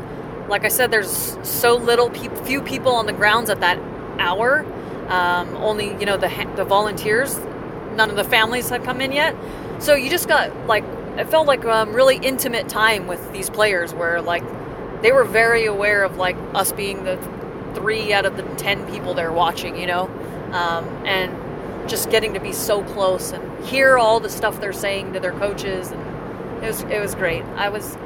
like I said, there's so little peop few people on the grounds at that hour. Um, only you know the the volunteers. None of the families had come in yet, so you just got like it felt like um, really intimate time with these players, where like they were very aware of like us being the three out of the ten people they're watching, you know, um, and just getting to be so close and hear all the stuff they're saying to their coaches, and it was it was great. I was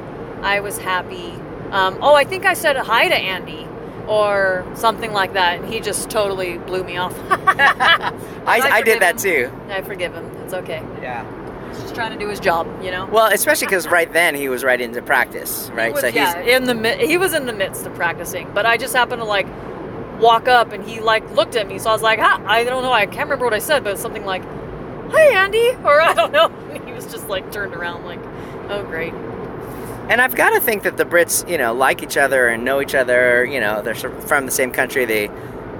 I was happy. Um, oh, I think I said hi to Andy or something like that, and he just totally blew me off. I, I, forgive did that him. too. I forgive him. It's okay. Yeah. He's just trying to do his job, you know. Well, especially because right then he was right into practice, right? He was, so he's yeah, in the mi- he was in the midst of practicing, but I just happened to like walk up and he like looked at me, so I was like, "Ha!" I don't know, I can't remember what I said, but something like, "Hi, Andy," or I don't know. And he was just like turned around, like, "Oh, great." And I've got to think that the Brits, you know, like each other and know each other. You know, they're from the same country. They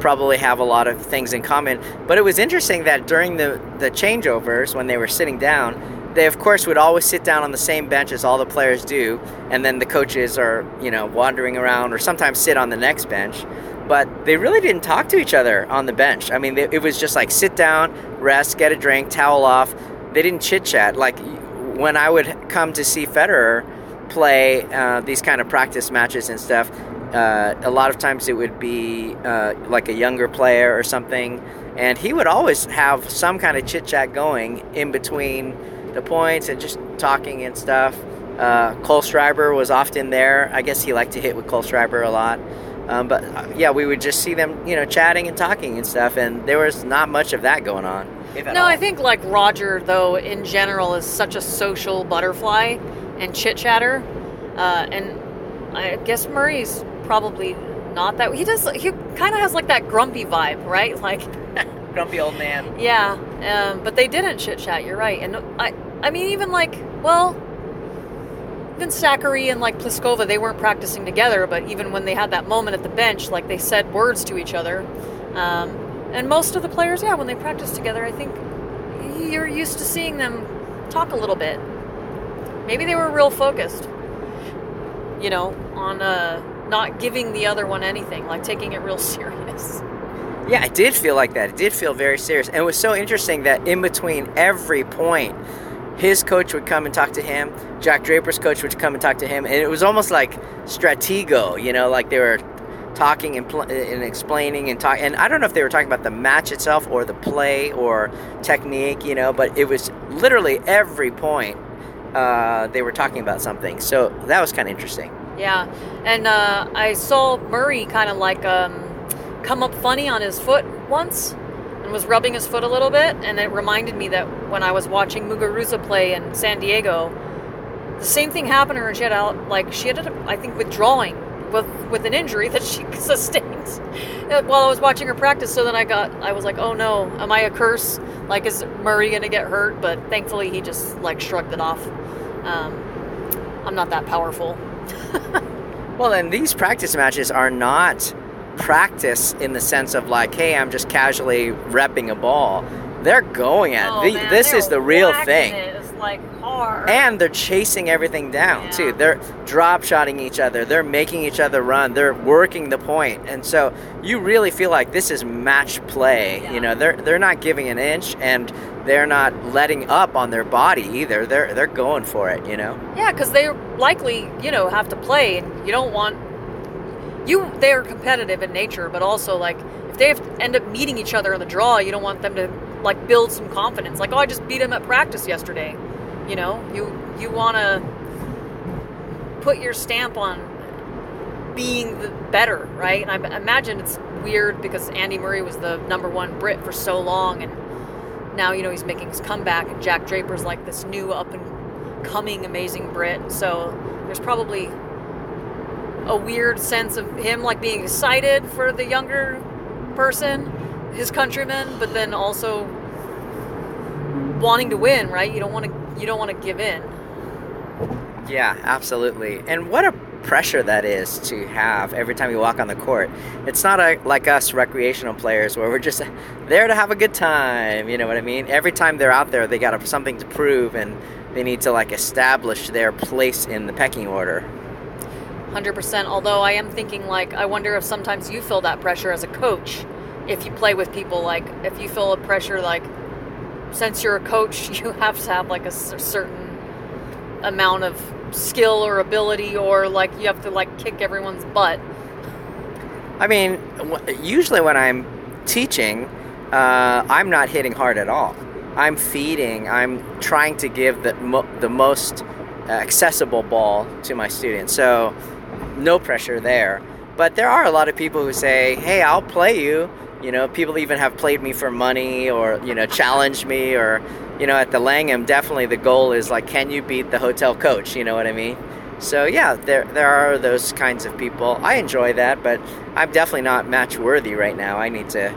probably have a lot of things in common. But it was interesting that during the, the changeovers, when they were sitting down, they, of course, would always sit down on the same bench as all the players do. And then the coaches are, you know, wandering around or sometimes sit on the next bench. But they really didn't talk to each other on the bench. I mean, it was just like sit down, rest, get a drink, towel off. They didn't chit chat. Like when I would come to see Federer, play uh, these kind of practice matches and stuff, uh, a lot of times it would be uh, like a younger player or something, and he would always have some kind of chit chat going in between the points and just talking and stuff. Uh, Cole Schreiber was often there. I guess he liked to hit with Cole Schreiber a lot. Um, but uh, yeah, we would just see them, you know, chatting and talking and stuff, and there was not much of that going on. No, all. I think like Roger, though, in general, is such a social butterfly and chit chatter. Uh, and I guess Murray's probably not that. He does. He kind of has like that grumpy vibe, right? Like, Grumpy old man. yeah. Um, but they didn't chit chat. You're right. And I, I mean, even like, well, even Sakkari and like Pliskova, they weren't practicing together. But even when they had that moment at the bench, like they said words to each other. Um, and most of the players, yeah, when they practice together, I think you're used to seeing them talk a little bit. Maybe they were real focused, you know, on uh, not giving the other one anything, like taking it real serious. Yeah, it did feel like that. It did feel very serious. And it was so interesting that in between every point, his coach would come and talk to him. Jack Draper's coach would come and talk to him. And it was almost like stratego, you know, like they were talking and, pl- and explaining and talking. And I don't know if they were talking about the match itself or the play or technique, you know, but it was literally every point uh, they were talking about something. So that was kind of interesting. Yeah, and uh, I saw Murray kind of like um, come up funny on his foot once and was rubbing his foot a little bit, and it reminded me that when I was watching Muguruza play in San Diego, the same thing happened to her. and She had out like she ended up, I think, withdrawing with with an injury that she sustained while I was watching her practice. So then I got, I was like, oh no, am I a curse? Like, is Murray gonna get hurt? But thankfully, he just like shrugged it off. Um, I'm not that powerful. Well, and these practice matches are not practice in the sense of like, hey, I'm just casually repping a ball. They're going at Oh, the, man, this is the real thing. It. Like hard. And they're chasing everything down Yeah. too. They're drop shotting each other. They're making each other run. They're working the point. And so you really feel like this is match play. Yeah. You know, they're they're not giving an inch and they're not letting up on their body either. They're they're going for it, you know. yeah, because they likely, you know, have to play, and you don't want you. They are competitive in nature, but also like if they have to end up meeting each other in the draw, you don't want them to like build some confidence. Like, oh, I just beat him at practice yesterday. You know, you you want to put your stamp on being the better, right? And I imagine it's weird because Andy Murray was the number one Brit for so long, and now you know he's making his comeback, and Jack Draper's like this new up and coming amazing Brit. So there's probably a weird sense of him like being excited for the younger person, his countrymen, but then also wanting to win, right? You don't want to you don't want to give in. Yeah, absolutely. And what a pressure that is to have every time you walk on the court. It's not a, like us recreational players where we're just there to have a good time. You know what I mean? Every time they're out there, they got something to prove and they need to like establish their place in the pecking order. 100%. Although I am thinking, like, I wonder if sometimes you feel that pressure as a coach. If you play with people, like, if you feel a pressure, like, since you're a coach, you have to have, like, a certain amount of skill or ability, or, like, you have to, like, kick everyone's butt. I mean, usually when I'm teaching, uh, I'm not hitting hard at all. I'm feeding. I'm trying to give the mo- the most accessible ball to my students. So, no pressure there. But there are a lot of people who say, "Hey, I'll play you." You know, people even have played me for money, or you know, challenged me, or you know, at the Langham, definitely the goal is like, can you beat the hotel coach? You know what I mean? So yeah, there there are those kinds of people. I enjoy that, but I'm definitely not match worthy right now. I need to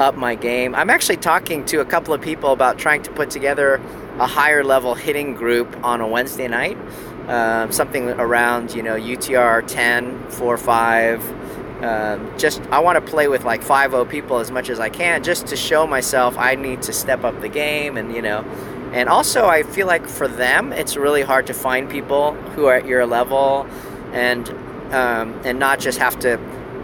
up my game. I'm actually talking to a couple of people about trying to put together a higher level hitting group on a Wednesday night. Um, something around you know UTR 10, 4, 5. Um, just I want to play with like 5 people as much as I can just to show myself I need to step up the game and you know. And also I feel like for them it's really hard to find people who are at your level and um, and not just have to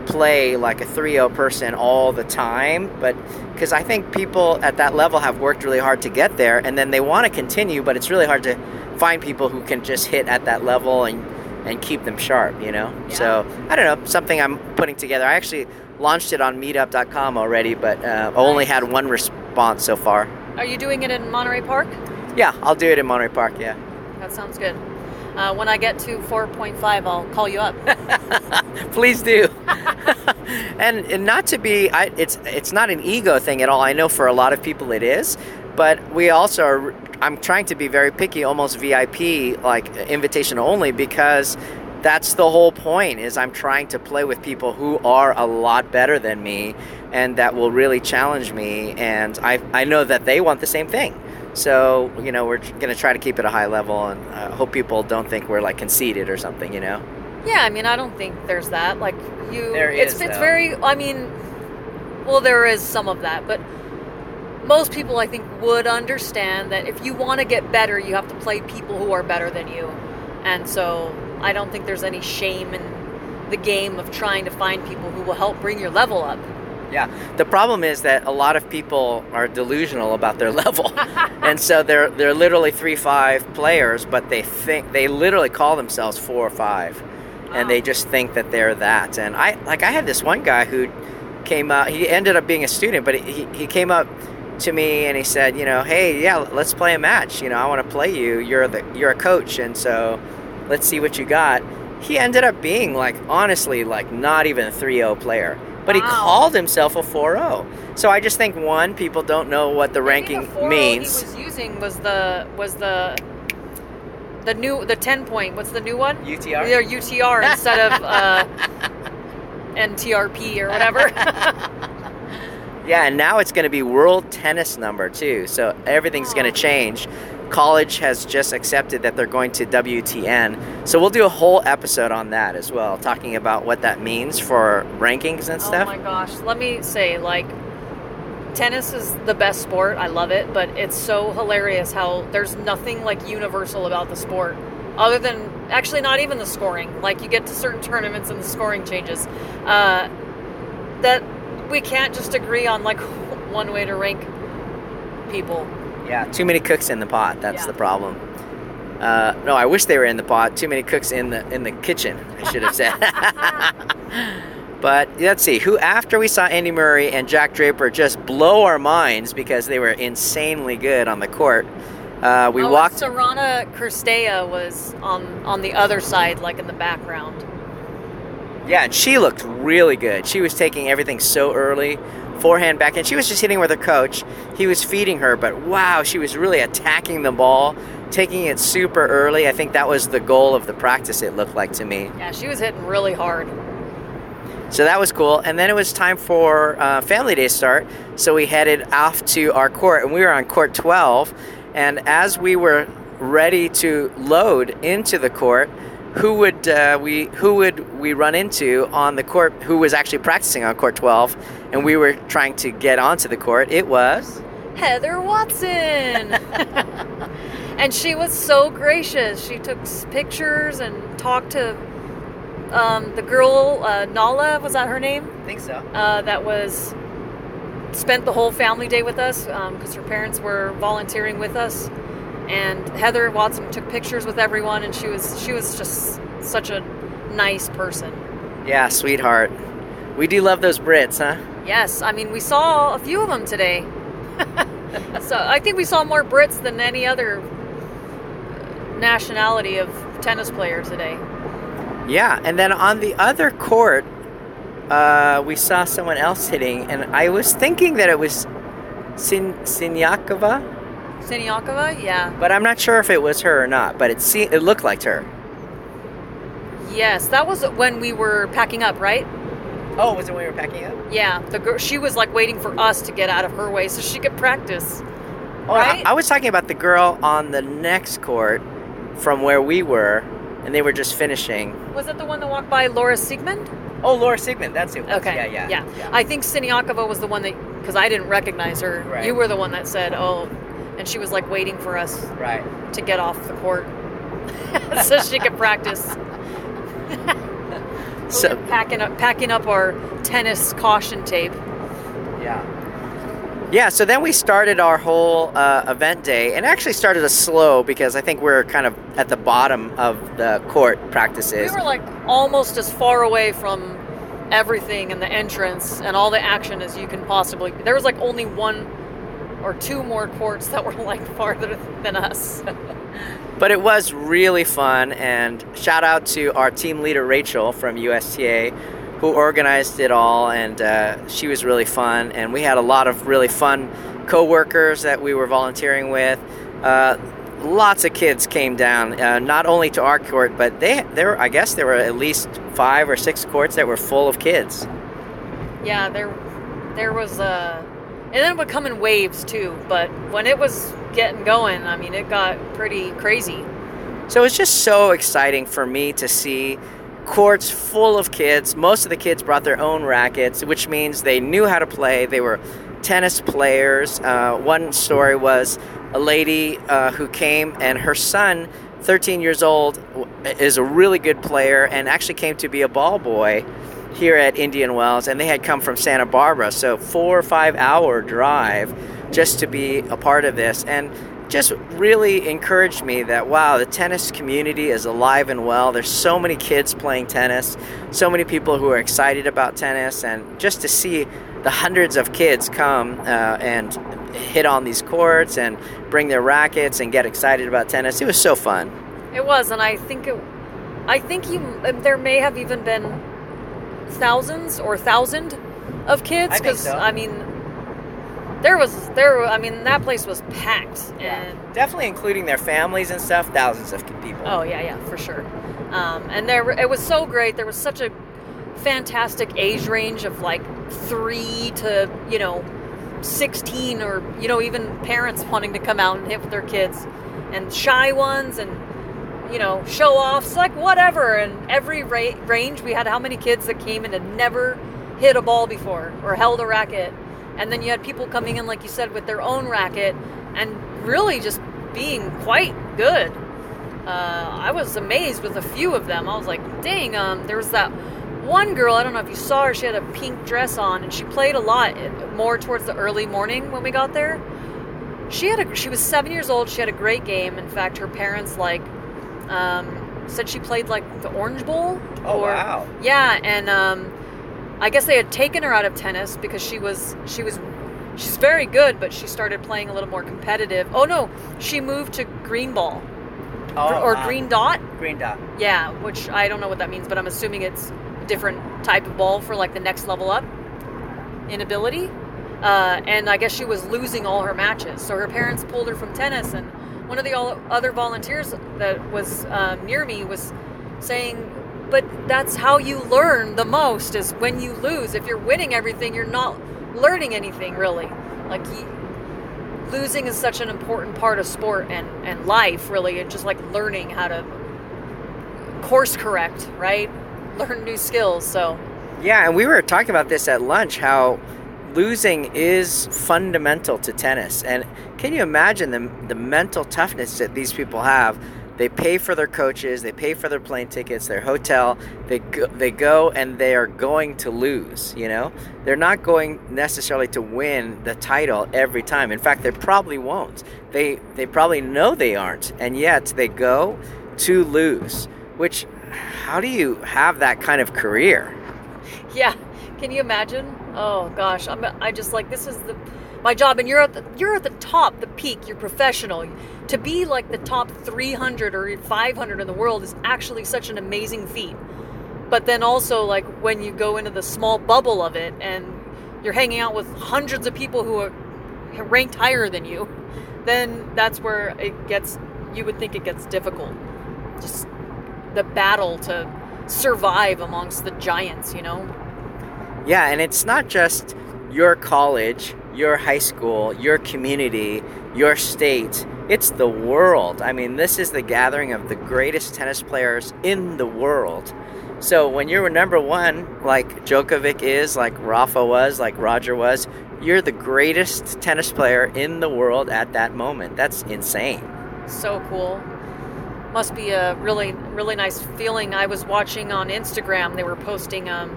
play like a 3-0 person all the time but because I think people at that level have worked really hard to get there and then they want to continue but it's really hard to find people who can just hit at that level and and keep them sharp you know? So I don't know something I'm putting together. I actually launched it on meetup.com already but uh, only had one response so far. Are you doing it in Monterey Park? yeah I'll do it in Monterey Park yeah. That sounds good. Uh, when I get to 4.5, I'll call you up. please do. And, and not to be I, it's it's not an ego thing at all. I know for a lot of people it is but we also are i'm trying to be very picky almost vip like invitation only because that's the whole point is I'm trying to play with people who are a lot better than me and that will really challenge me and I, I know that they want the same thing. So, you know, we're going to try to keep it a high level and uh, hope people don't think we're like conceited or something, you know. Yeah, I mean, I don't think there's that. Like you, There it's is, it's very. I mean, well, there is some of that, but most people, I think, would understand that if you want to get better, you have to play people who are better than you, and so I don't think there's any shame in the game of trying to find people who will help bring your level up. Yeah. The problem is that a lot of people are delusional about their level. and so they're they're literally 3-5 players, but they think they literally call themselves 4 or 5. And they just think that they're that. And I like I had this one guy who came out he ended up being a student, but he he came up to me and he said, you know, "Hey, yeah, let's play a match. You know, I want to play you. You're the you're a coach, and so let's see what you got." He ended up being like honestly like not even a 3-0 player, but he called himself a 4-0. So I just think one people don't know what the ranking the 4-0 means. He was using was the was the the new the ten point. What's the new one? UTR? They're UTR instead of uh, NTRP or whatever. Yeah, and now it's going to be world tennis number too. So everything's going to change. College has just accepted that they're going to WTN. So we'll do a whole episode on that as well, talking about what that means for rankings and stuff. oh my gosh! Let me say, like, tennis is the best sport. I love it, but it's so hilarious how there's nothing like universal about the sport. Other than actually, not even the scoring. Like you get to certain tournaments and the scoring changes. Uh, that we can't just agree on like one way to rank people. Yeah, too many cooks in the pot. That's Yeah. the problem. Uh, no, I wish they were in the pot. Too many cooks in the in the kitchen. I should have said. but let's see who after we saw Andy Murray and Jack Draper just blow our minds because they were insanely good on the court. Uh, we oh, walked. Sorana Cirstea was on on the other side, like in the background. Yeah, and she looked really good. She was taking everything so early, forehand, backhand. She was just hitting with her coach. He was feeding her, but wow, she was really attacking the ball, taking it super early. I think that was the goal of the practice, it looked like to me. Yeah, she was hitting really hard. So that was cool. And then it was time for uh, Family Day start. So we headed off to our court, and we were on court 12. And as we were ready to load into the court, who would uh, we who would we run into on the court? Who was actually practicing on court 12? And we were trying to get onto the court. It was Heather Watson. and she was so gracious. She took pictures and talked to um, the girl, uh, Nala, was that her name? I think so. Uh, that was spent the whole family day with us because her parents were volunteering with us. And Heather Watson took pictures with everyone, and she was she was just such a nice person. Yeah, sweetheart. We do love those Brits, huh? Yes, I mean we saw a few of them today. so I think we saw more Brits than any other nationality of tennis player today. Yeah, and then on the other court, uh, we saw someone else hitting, and I was thinking that it was Sin- Siniakova, Siniakova, yeah, but I'm not sure if it was her or not. But it se- it looked like her. yes, that was when we were packing up, right? Oh, was it when we were packing up? Yeah, the girl she was like waiting for us to get out of her way so she could practice. Oh, Right? I, I was talking about the girl on the next court from where we were, and they were just finishing. Was it the one that walked by Laura Siegemund? Oh, Laura Siegemund, that's who. it. Okay. Yeah, yeah, yeah. I think Siniakova was the one that because I didn't recognize her. Right. You were the one that said, "Oh," and she was like waiting for us right. to get off the court so she could practice. So packing up packing up our tennis caution tape. Yeah. Yeah, so then we started our whole uh, event day and actually started us slow because I think we're kind of at the bottom of the court practices. We were like almost as far away from everything and the entrance and all the action as you can possibly. There was like only one or two more courts that were like farther than us. But it was really fun, and shout out to our team leader Rachel from USTA, who organized it all, and uh, she was really fun. And we had a lot of really fun co-workers that we were volunteering with. Uh, lots of kids came down, uh, not only to our court, but they there. I guess there were at least five or six courts that were full of kids. Yeah, there, there was uh and then it would come in waves too. But when it was getting going, I mean, it got pretty crazy. So it's just so exciting for me to see courts full of kids. Most of the kids brought their own rackets, which means they knew how to play. They were tennis players. Uh, one story was a lady uh, who came and her son 13 years old is a really good player and actually came to be a ball boy here at Indian Wells and they had come from Santa Barbara so 4 or 5 hour drive just to be a part of this and just really encouraged me that wow the tennis community is alive and well there's so many kids playing tennis so many people who are excited about tennis and just to see the hundreds of kids come uh, and hit on these courts and bring their rackets and get excited about tennis. It was so fun. It was, and I think it, I think you, um, there may have even been thousands or thousand of kids I because so. I mean, there was there. I mean, that place was packed, and Definitely including their families and stuff, thousands of people. Oh yeah, yeah, for sure. Um, and there, it was so great. There was such a fantastic age range of like three to you know sixteen, or you know even parents wanting to come out and hit with their kids, and shy ones, and you know show offs, like whatever. And every ra- range, we had how many kids that came and had never hit a ball before or held a racket, and then you had people coming in, like you said, with their own racket, and really just being quite good uh, I was amazed with a few of them. I was like, dang, um, there was that one girl, I don't know if you saw her, she had a pink dress on and she played a lot eh, more towards the early morning when we got there. She had a, she was seven years old, she had a great game. In fact, her parents like, um, said she played like the Orange Bowl. Oh, wow. Yeah, and um, I guess they had taken her out of tennis because she was she was she's very good, but she started playing a little more competitive. Oh no, she moved to green ball Oh, or wow. green dot. Green dot. Yeah, which I don't know what that means, but I'm assuming it's a different type of ball for like the next level up in ability. Uh, and I guess she was losing all her matches, so her parents pulled her from tennis. And one of the other volunteers that was um, near me was saying, "But that's how you learn the most is when you lose. If you're winning everything, you're not learning anything really. Like." You, losing is such an important part of sport and, and life really and just like learning how to course correct right learn new skills so Yeah, and we were talking about this at lunch how losing is fundamental to tennis. And can you imagine the, the mental toughness that these people have? They pay for their coaches, they pay for their plane tickets, their hotel. They go, they go and they are going to lose, you know? They're not going necessarily to win the title every time. In fact, they probably won't. They they probably know they aren't. And yet they go to lose, which how do you have that kind of career? yeah can you imagine oh gosh. I'm i just like this is the my job and you're at the you're at the top the peak. You're professional. To be like the top 300 or 500 in the world is actually such an amazing feat. But then also like when you go into the small bubble of it and you're hanging out with hundreds of people who are ranked higher than you then that's where it gets you would think it gets difficult. Just the battle to survive amongst the giants you know Yeah, and it's not just your college, your high school, your community, your state. It's the world. I mean, this is the gathering of the greatest tennis players in the world. So when you're number one, like Djokovic is, like Rafa was, like Roger was, you're the greatest tennis player in the world at that moment. That's insane. so cool must be a really really nice feeling i was watching on instagram they were posting um,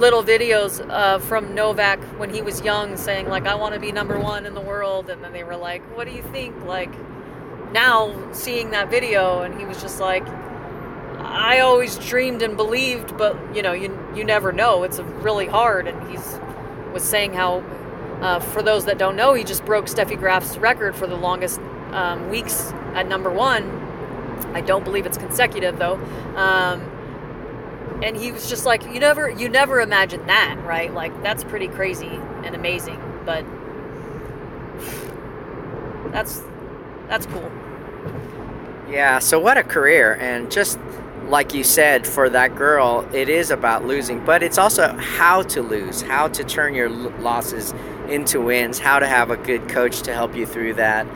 little videos uh, from novak when he was young saying like i want to be number one in the world and then they were like what do you think? Like now seeing that video and he was just like i always dreamed and believed but you know you, you never know. It's really hard and he's was saying how uh, for those that don't know he just broke steffi graf's record for the longest um, weeks at number one. I don't believe it's consecutive though. Um, and he was just like you never you never imagine that right like that's pretty crazy and amazing but that's that's cool Yeah, so what a career. And just like you said, for that girl, it is about losing, but it's also how to lose, how to turn your losses into wins, how to have a good coach to help you through that.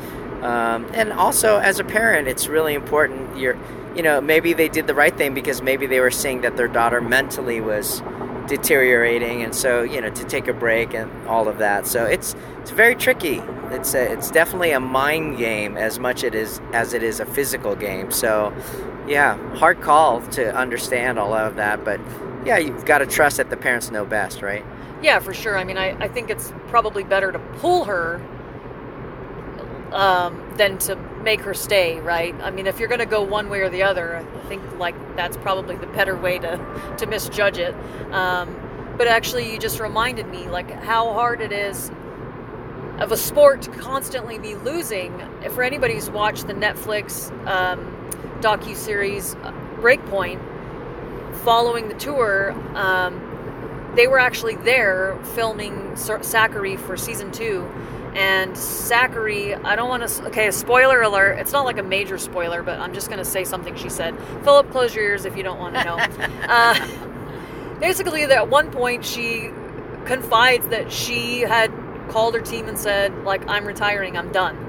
Um, and also, as a parent, it's really important. You're, you know, maybe they did the right thing because maybe they were seeing that their daughter mentally was deteriorating, and so you know to take a break and all of that. So it's it's very tricky. It's a, it's definitely a mind game as much it is as it is a physical game. So yeah, hard call to understand all of that, but yeah, you've got to trust that the parents know best, right? Yeah, for sure. I mean, I, I think it's probably better to pull her um, than to make her stay, right? I mean, if you're going to go one way or the other, I think like that's probably the better way to to misjudge it. Um, but actually, you just reminded me like how hard it is of a sport to constantly be losing. For anybody who's watched the Netflix um, docu series Breakpoint, following the tour. Um, they were actually there filming Sakkari for season two. And Sakkari, I don't want to. Okay, spoiler alert. It's not like a major spoiler, but I'm just going to say something she said. Philip, close your ears if you don't want to know. uh, basically, at one point, she confides that she had called her team and said, like, I'm retiring, I'm done.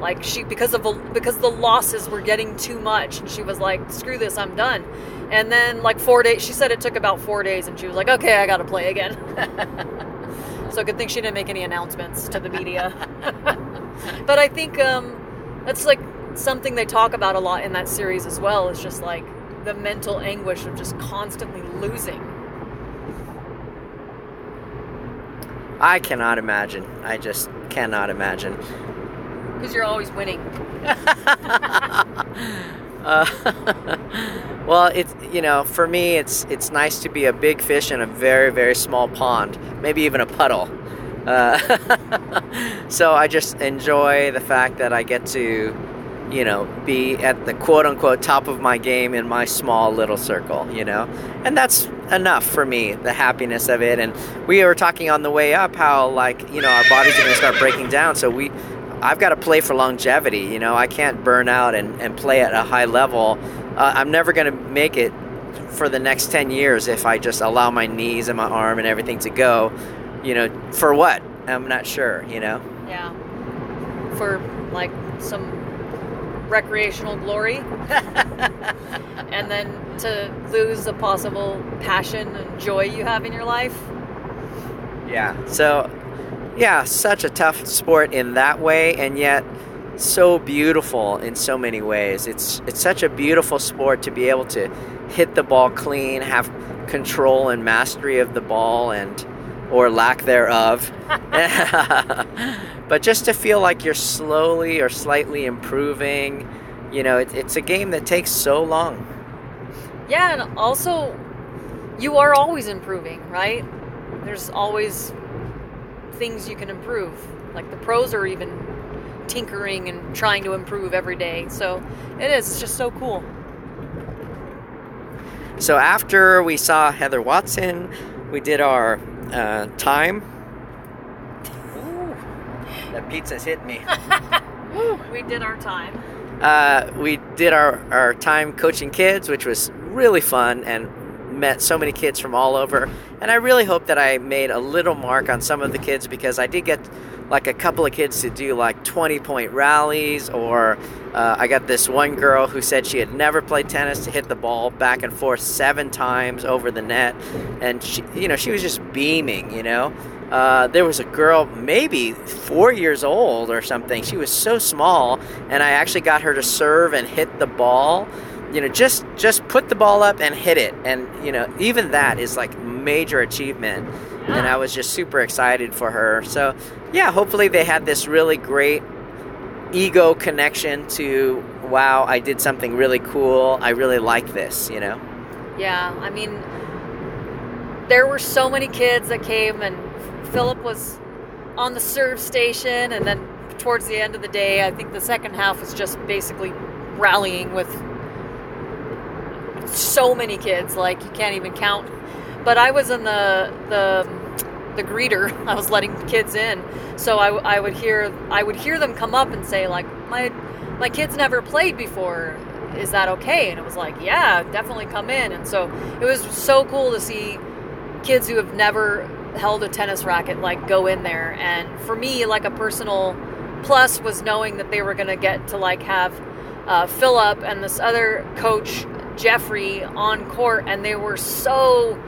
Like she because of because the losses were getting too much, and she was like, "Screw this, I'm done." And then like four days, she said it took about four days, and she was like, "Okay, I got to play again." so good thing she didn't make any announcements to the media. but I think um, that's like something they talk about a lot in that series as well. Is just like the mental anguish of just constantly losing. I cannot imagine. I just cannot imagine. Because you're always winning. uh, well, it's you know, for me, it's it's nice to be a big fish in a very very small pond, maybe even a puddle. Uh, so I just enjoy the fact that I get to, you know, be at the quote unquote top of my game in my small little circle, you know, and that's enough for me. The happiness of it, and we were talking on the way up how like you know our bodies are going to start breaking down, so we I've got to play for longevity. You know, I can't burn out and, and play at a high level. Uh, I'm never going to make it for the next 10 years if I just allow my knees and my arm and everything to go. You know, for what? I'm not sure, you know? Yeah. For like some recreational glory. and then to lose the possible passion and joy you have in your life. Yeah. So yeah, such a tough sport in that way, and yet so beautiful in so many ways. It's it's such a beautiful sport to be able to hit the ball clean, have control and mastery of the ball, and or lack thereof. but just to feel like you're slowly or slightly improving, you know, it, it's a game that takes so long. Yeah, and also you are always improving, right? There's always things you can improve. Like the pros are even tinkering and trying to improve every day. So it is. It's just so cool. So after we saw Heather Watson, we did our uh, time. Ooh, that pizza's hit me. we did our time. Uh, we did our, our time coaching kids, which was really fun and met so many kids from all over. And I really hope that I made a little mark on some of the kids because I did get like a couple of kids to do like 20 point rallies, or uh, I got this one girl who said she had never played tennis to hit the ball back and forth seven times over the net. And she, you know, she was just beaming, you know. Uh, there was a girl, maybe four years old or something. She was so small, and I actually got her to serve and hit the ball you know just just put the ball up and hit it. And you know even that is like major achievement. And i was just super excited for her. So yeah hopefully they had this really great ego connection to wow i did something really cool. I really like this you know? Yeah i mean there were so many kids that came and philip was on the serve station. And then towards the end of the day i think the second half was just basically rallying with so many kids, like you can't even count. But I was in the the the greeter. I was letting kids in, so I, I would hear I would hear them come up and say like my my kids never played before. Is that okay? And it was like, yeah, definitely come in. And so it was so cool to see kids who have never held a tennis racket like go in there. And for me, like a personal plus was knowing that they were going to get to like have uh, Philip and this other coach Jeffrey on court, and they were so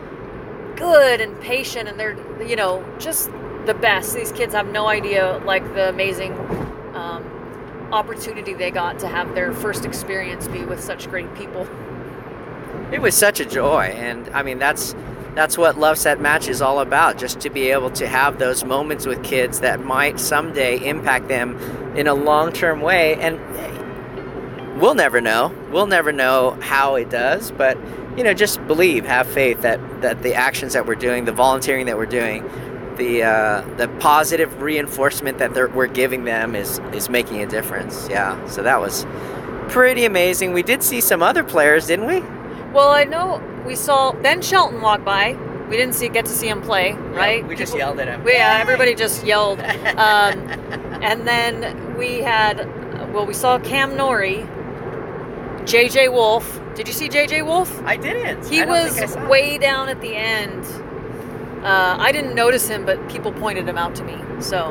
good and patient, and they're you know just the best. These kids have no idea like the amazing um, opportunity they got to have their first experience be with such great people. It was such a joy, and I mean that's that's what Love Set Match is all about. Just to be able to have those moments with kids that might someday impact them in a long-term way, and we'll never know. We'll never know how it does, but you know, just believe, have faith that that the actions that we're doing, the volunteering that we're doing, the uh, the positive reinforcement that they're, we're giving them is is making a difference. Yeah, so that was pretty amazing. We did see some other players, didn't we? Well, I know we saw Ben Shelton walk by. We didn't see get to see him play, right? we just People- yelled at him. Yeah, everybody just yelled. Um, and then we had, well, we saw Cam Norrie, JJ Wolf. Did you see JJ Wolf? I didn't. He I was think I saw way down at the end. Uh, I didn't notice him, but people pointed him out to me. So,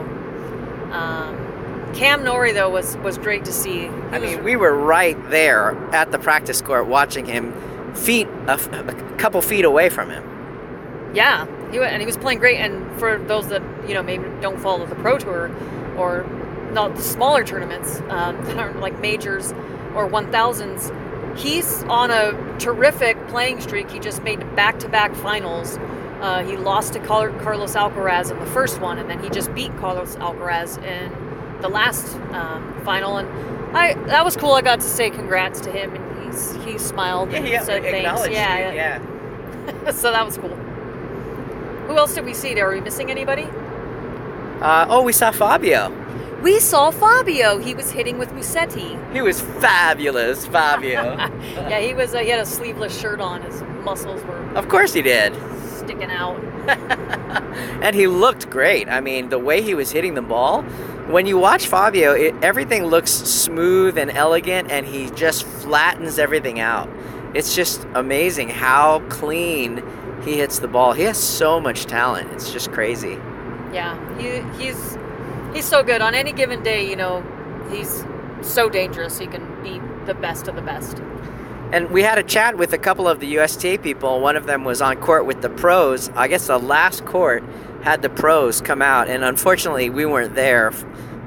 um, Cam Norrie though was was great to see. He I was- mean, we were right there at the practice court watching him, feet a, f- a couple feet away from him. Yeah, he and he was playing great. And for those that you know maybe don't follow the pro tour or not the smaller tournaments um, that aren't like majors or 1000s, he's on a terrific playing streak. He just made back-to-back finals. Uh, he lost to Car- Carlos Alcaraz in the first one, and then he just beat Carlos Alcaraz in the last um, final. And I that was cool. I got to say congrats to him, and he's he smiled and said thanks. Yeah, yeah. so that was cool. Who else did we see? there? Are we missing anybody? Uh, oh, we saw Fabio. We saw Fabio. He was hitting with Musetti. He was fabulous, Fabio. Yeah, he was. Uh, he had a sleeveless shirt on. His muscles were of course he did. sticking out. and he looked great. I mean, the way he was hitting the ball, when you watch Fabio, it, everything looks smooth and elegant, and he just flattens everything out. It's just amazing how clean he hits the ball. He has so much talent. It's just crazy. Yeah, he, he's he's so good. On any given day, you know, he's so dangerous. He can be the best of the best. And we had a chat with a couple of the USTA people. One of them was on court with the pros. I guess the last court had the pros come out, and unfortunately, we weren't there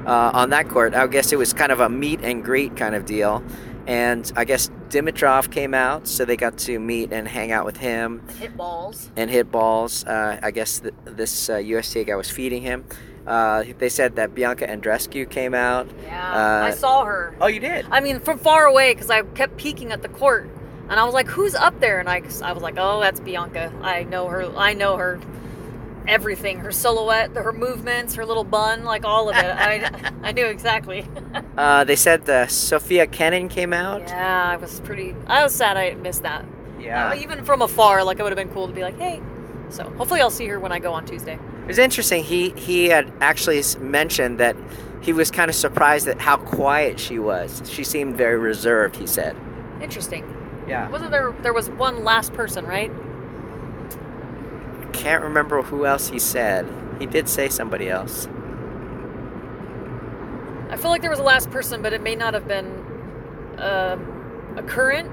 uh, on that court. I guess it was kind of a meet and greet kind of deal. And I guess Dimitrov came out, so they got to meet and hang out with him Hit balls. and hit balls. Uh, I guess th- this uh, USTA guy was feeding him. Uh, they said that Bianca Andreescu came out. Yeah, Uh, I saw her. Oh, you did? I mean, from far away because I kept peeking at the court, and I was like, "Who's up there?" And I, I was like, "Oh, that's Bianca. I know her. I know her. Everything. Her silhouette, her movements, her little bun, like all of it. I, I knew exactly. Uh, they said uh, Sofia Kenin came out. yeah, I was pretty. I was sad I missed that. Yeah. Uh, even from afar, like it would have been cool to be like, "Hey." So hopefully, I'll see her when I go on Tuesday. It was interesting. He he had actually mentioned that he was kind of surprised at how quiet she was. She seemed very reserved. He said. Interesting. Yeah. Wasn't there? There was one last person, right? Can't remember who else he said. He did say somebody else. I feel like there was a last person, but it may not have been uh, a current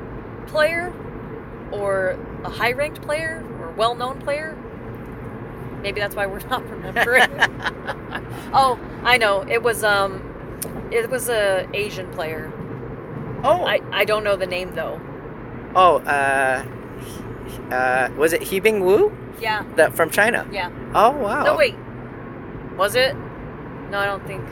player or a high ranked player or well known player. Maybe that's why we're not remembering. oh, I know. It was um it was a Asian player. Oh. I, I don't know the name though. oh. Uh. Uh. Was it He Yibing Wu? Yeah. That from China. Yeah. Oh wow. No wait. Was it? No, I don't think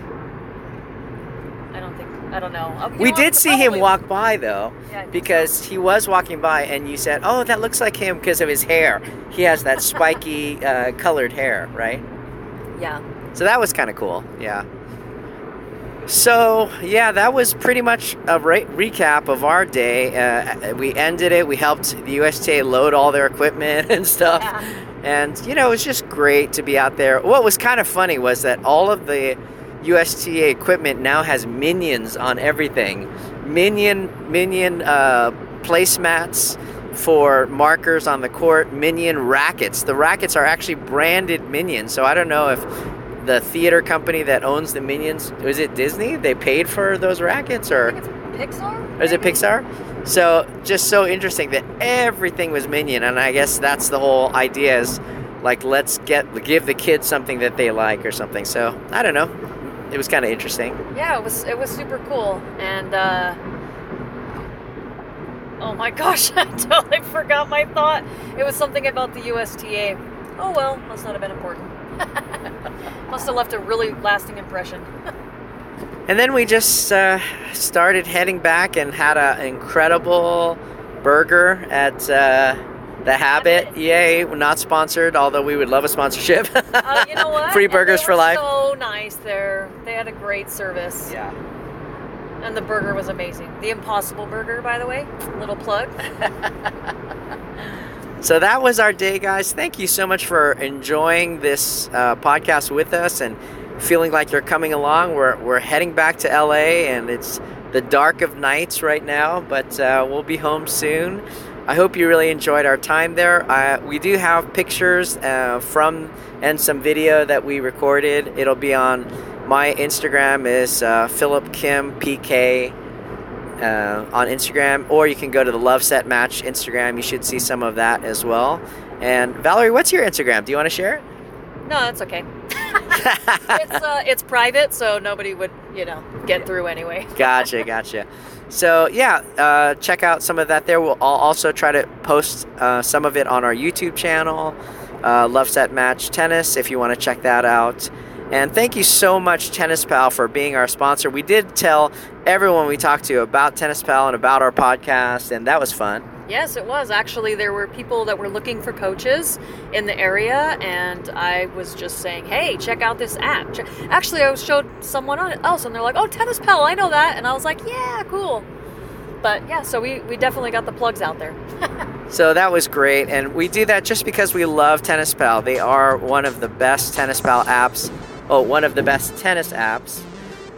I don't think I don't know. Okay, We did see him walk by though, Yeah, because he was walking by, and you said, "Oh, that looks like him because of his hair. He has that spiky uh, colored hair, right?" Yeah. So that was kind of cool. Yeah. So yeah, that was pretty much a re- recap of our day. Uh, we ended it. We helped the USTA load all their equipment and stuff, and you know it was just great to be out there. What was kind of funny was that all of the USTA equipment now has minions on everything. Minion minion uh, placemats for markers on the court. Minion rackets. The rackets are actually branded minions. So I don't know if the theater company that owns the minions was it Disney? They paid for those rackets or Pixar? or is it Pixar? So just so interesting that everything was Minion, and I guess that's the whole idea is like let's get give the kids something that they like or something. So I don't know. It was kind of interesting. Yeah, it was it was super cool, and uh, oh my gosh, I totally forgot my thought. It was something about the USTA. Oh well, must not have been important. must have left a really lasting impression. And then we just uh, started heading back and had an incredible burger at uh, the Habit. Yay! We're not sponsored, although we would love a sponsorship. Uh, you know what? Free burgers for life. So nice there. Had a great service. Yeah. And the burger was amazing. The Impossible Burger, by the way. Little plug. So that was our day, guys. Thank you so much for enjoying this uh, podcast with us and feeling like you're coming along. We're, we're heading back to LA and it's the dark of nights right now, but uh, we'll be home soon. I hope you really enjoyed our time there. Uh, we do have pictures uh, from and some video that we recorded. It'll be on my Instagram is uh, Philip Kim PK uh, on Instagram, or you can go to the Love Set Match Instagram. You should see some of that as well. And Valerie, what's your Instagram? Do you want to share it? No, that's okay. it's uh, it's private, so nobody would, you know, get through anyway. gotcha, gotcha. So yeah, uh, check out some of that there. We'll I'll also try to post uh, some of it on our YouTube channel, uh, Love Set Match Tennis, if you want to check that out. And thank you so much, Tennis Pal, for being our sponsor. We did tell everyone we talked to about Tennis Pal and about our podcast, and that was fun. Yes, it was. Actually, there were people that were looking for coaches in the area, and I was just saying, hey, check out this app. Actually, I showed someone else, and they're like, oh, Tennis Pal, I know that. And I was like, yeah, cool. But yeah, so we, we definitely got the plugs out there. So that was great, and we do that just because we love Tennis Pal. They are one of the best Tennis Pal apps. Oh, one of the best tennis apps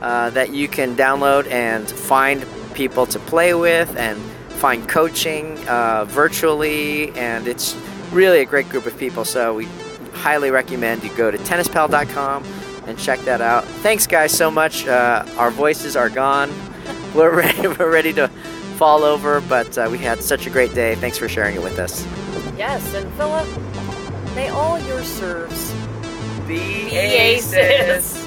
uh, that you can download and find people to play with and find coaching uh, virtually, and it's really a great group of people. So we highly recommend you go to tennispal.com and check that out. Thanks, guys, so much. Uh, our voices are gone. We're ready. We're ready to fall over, but uh, we had such a great day. Thanks for sharing it with us. yes, and Philip, may all your serves The aces.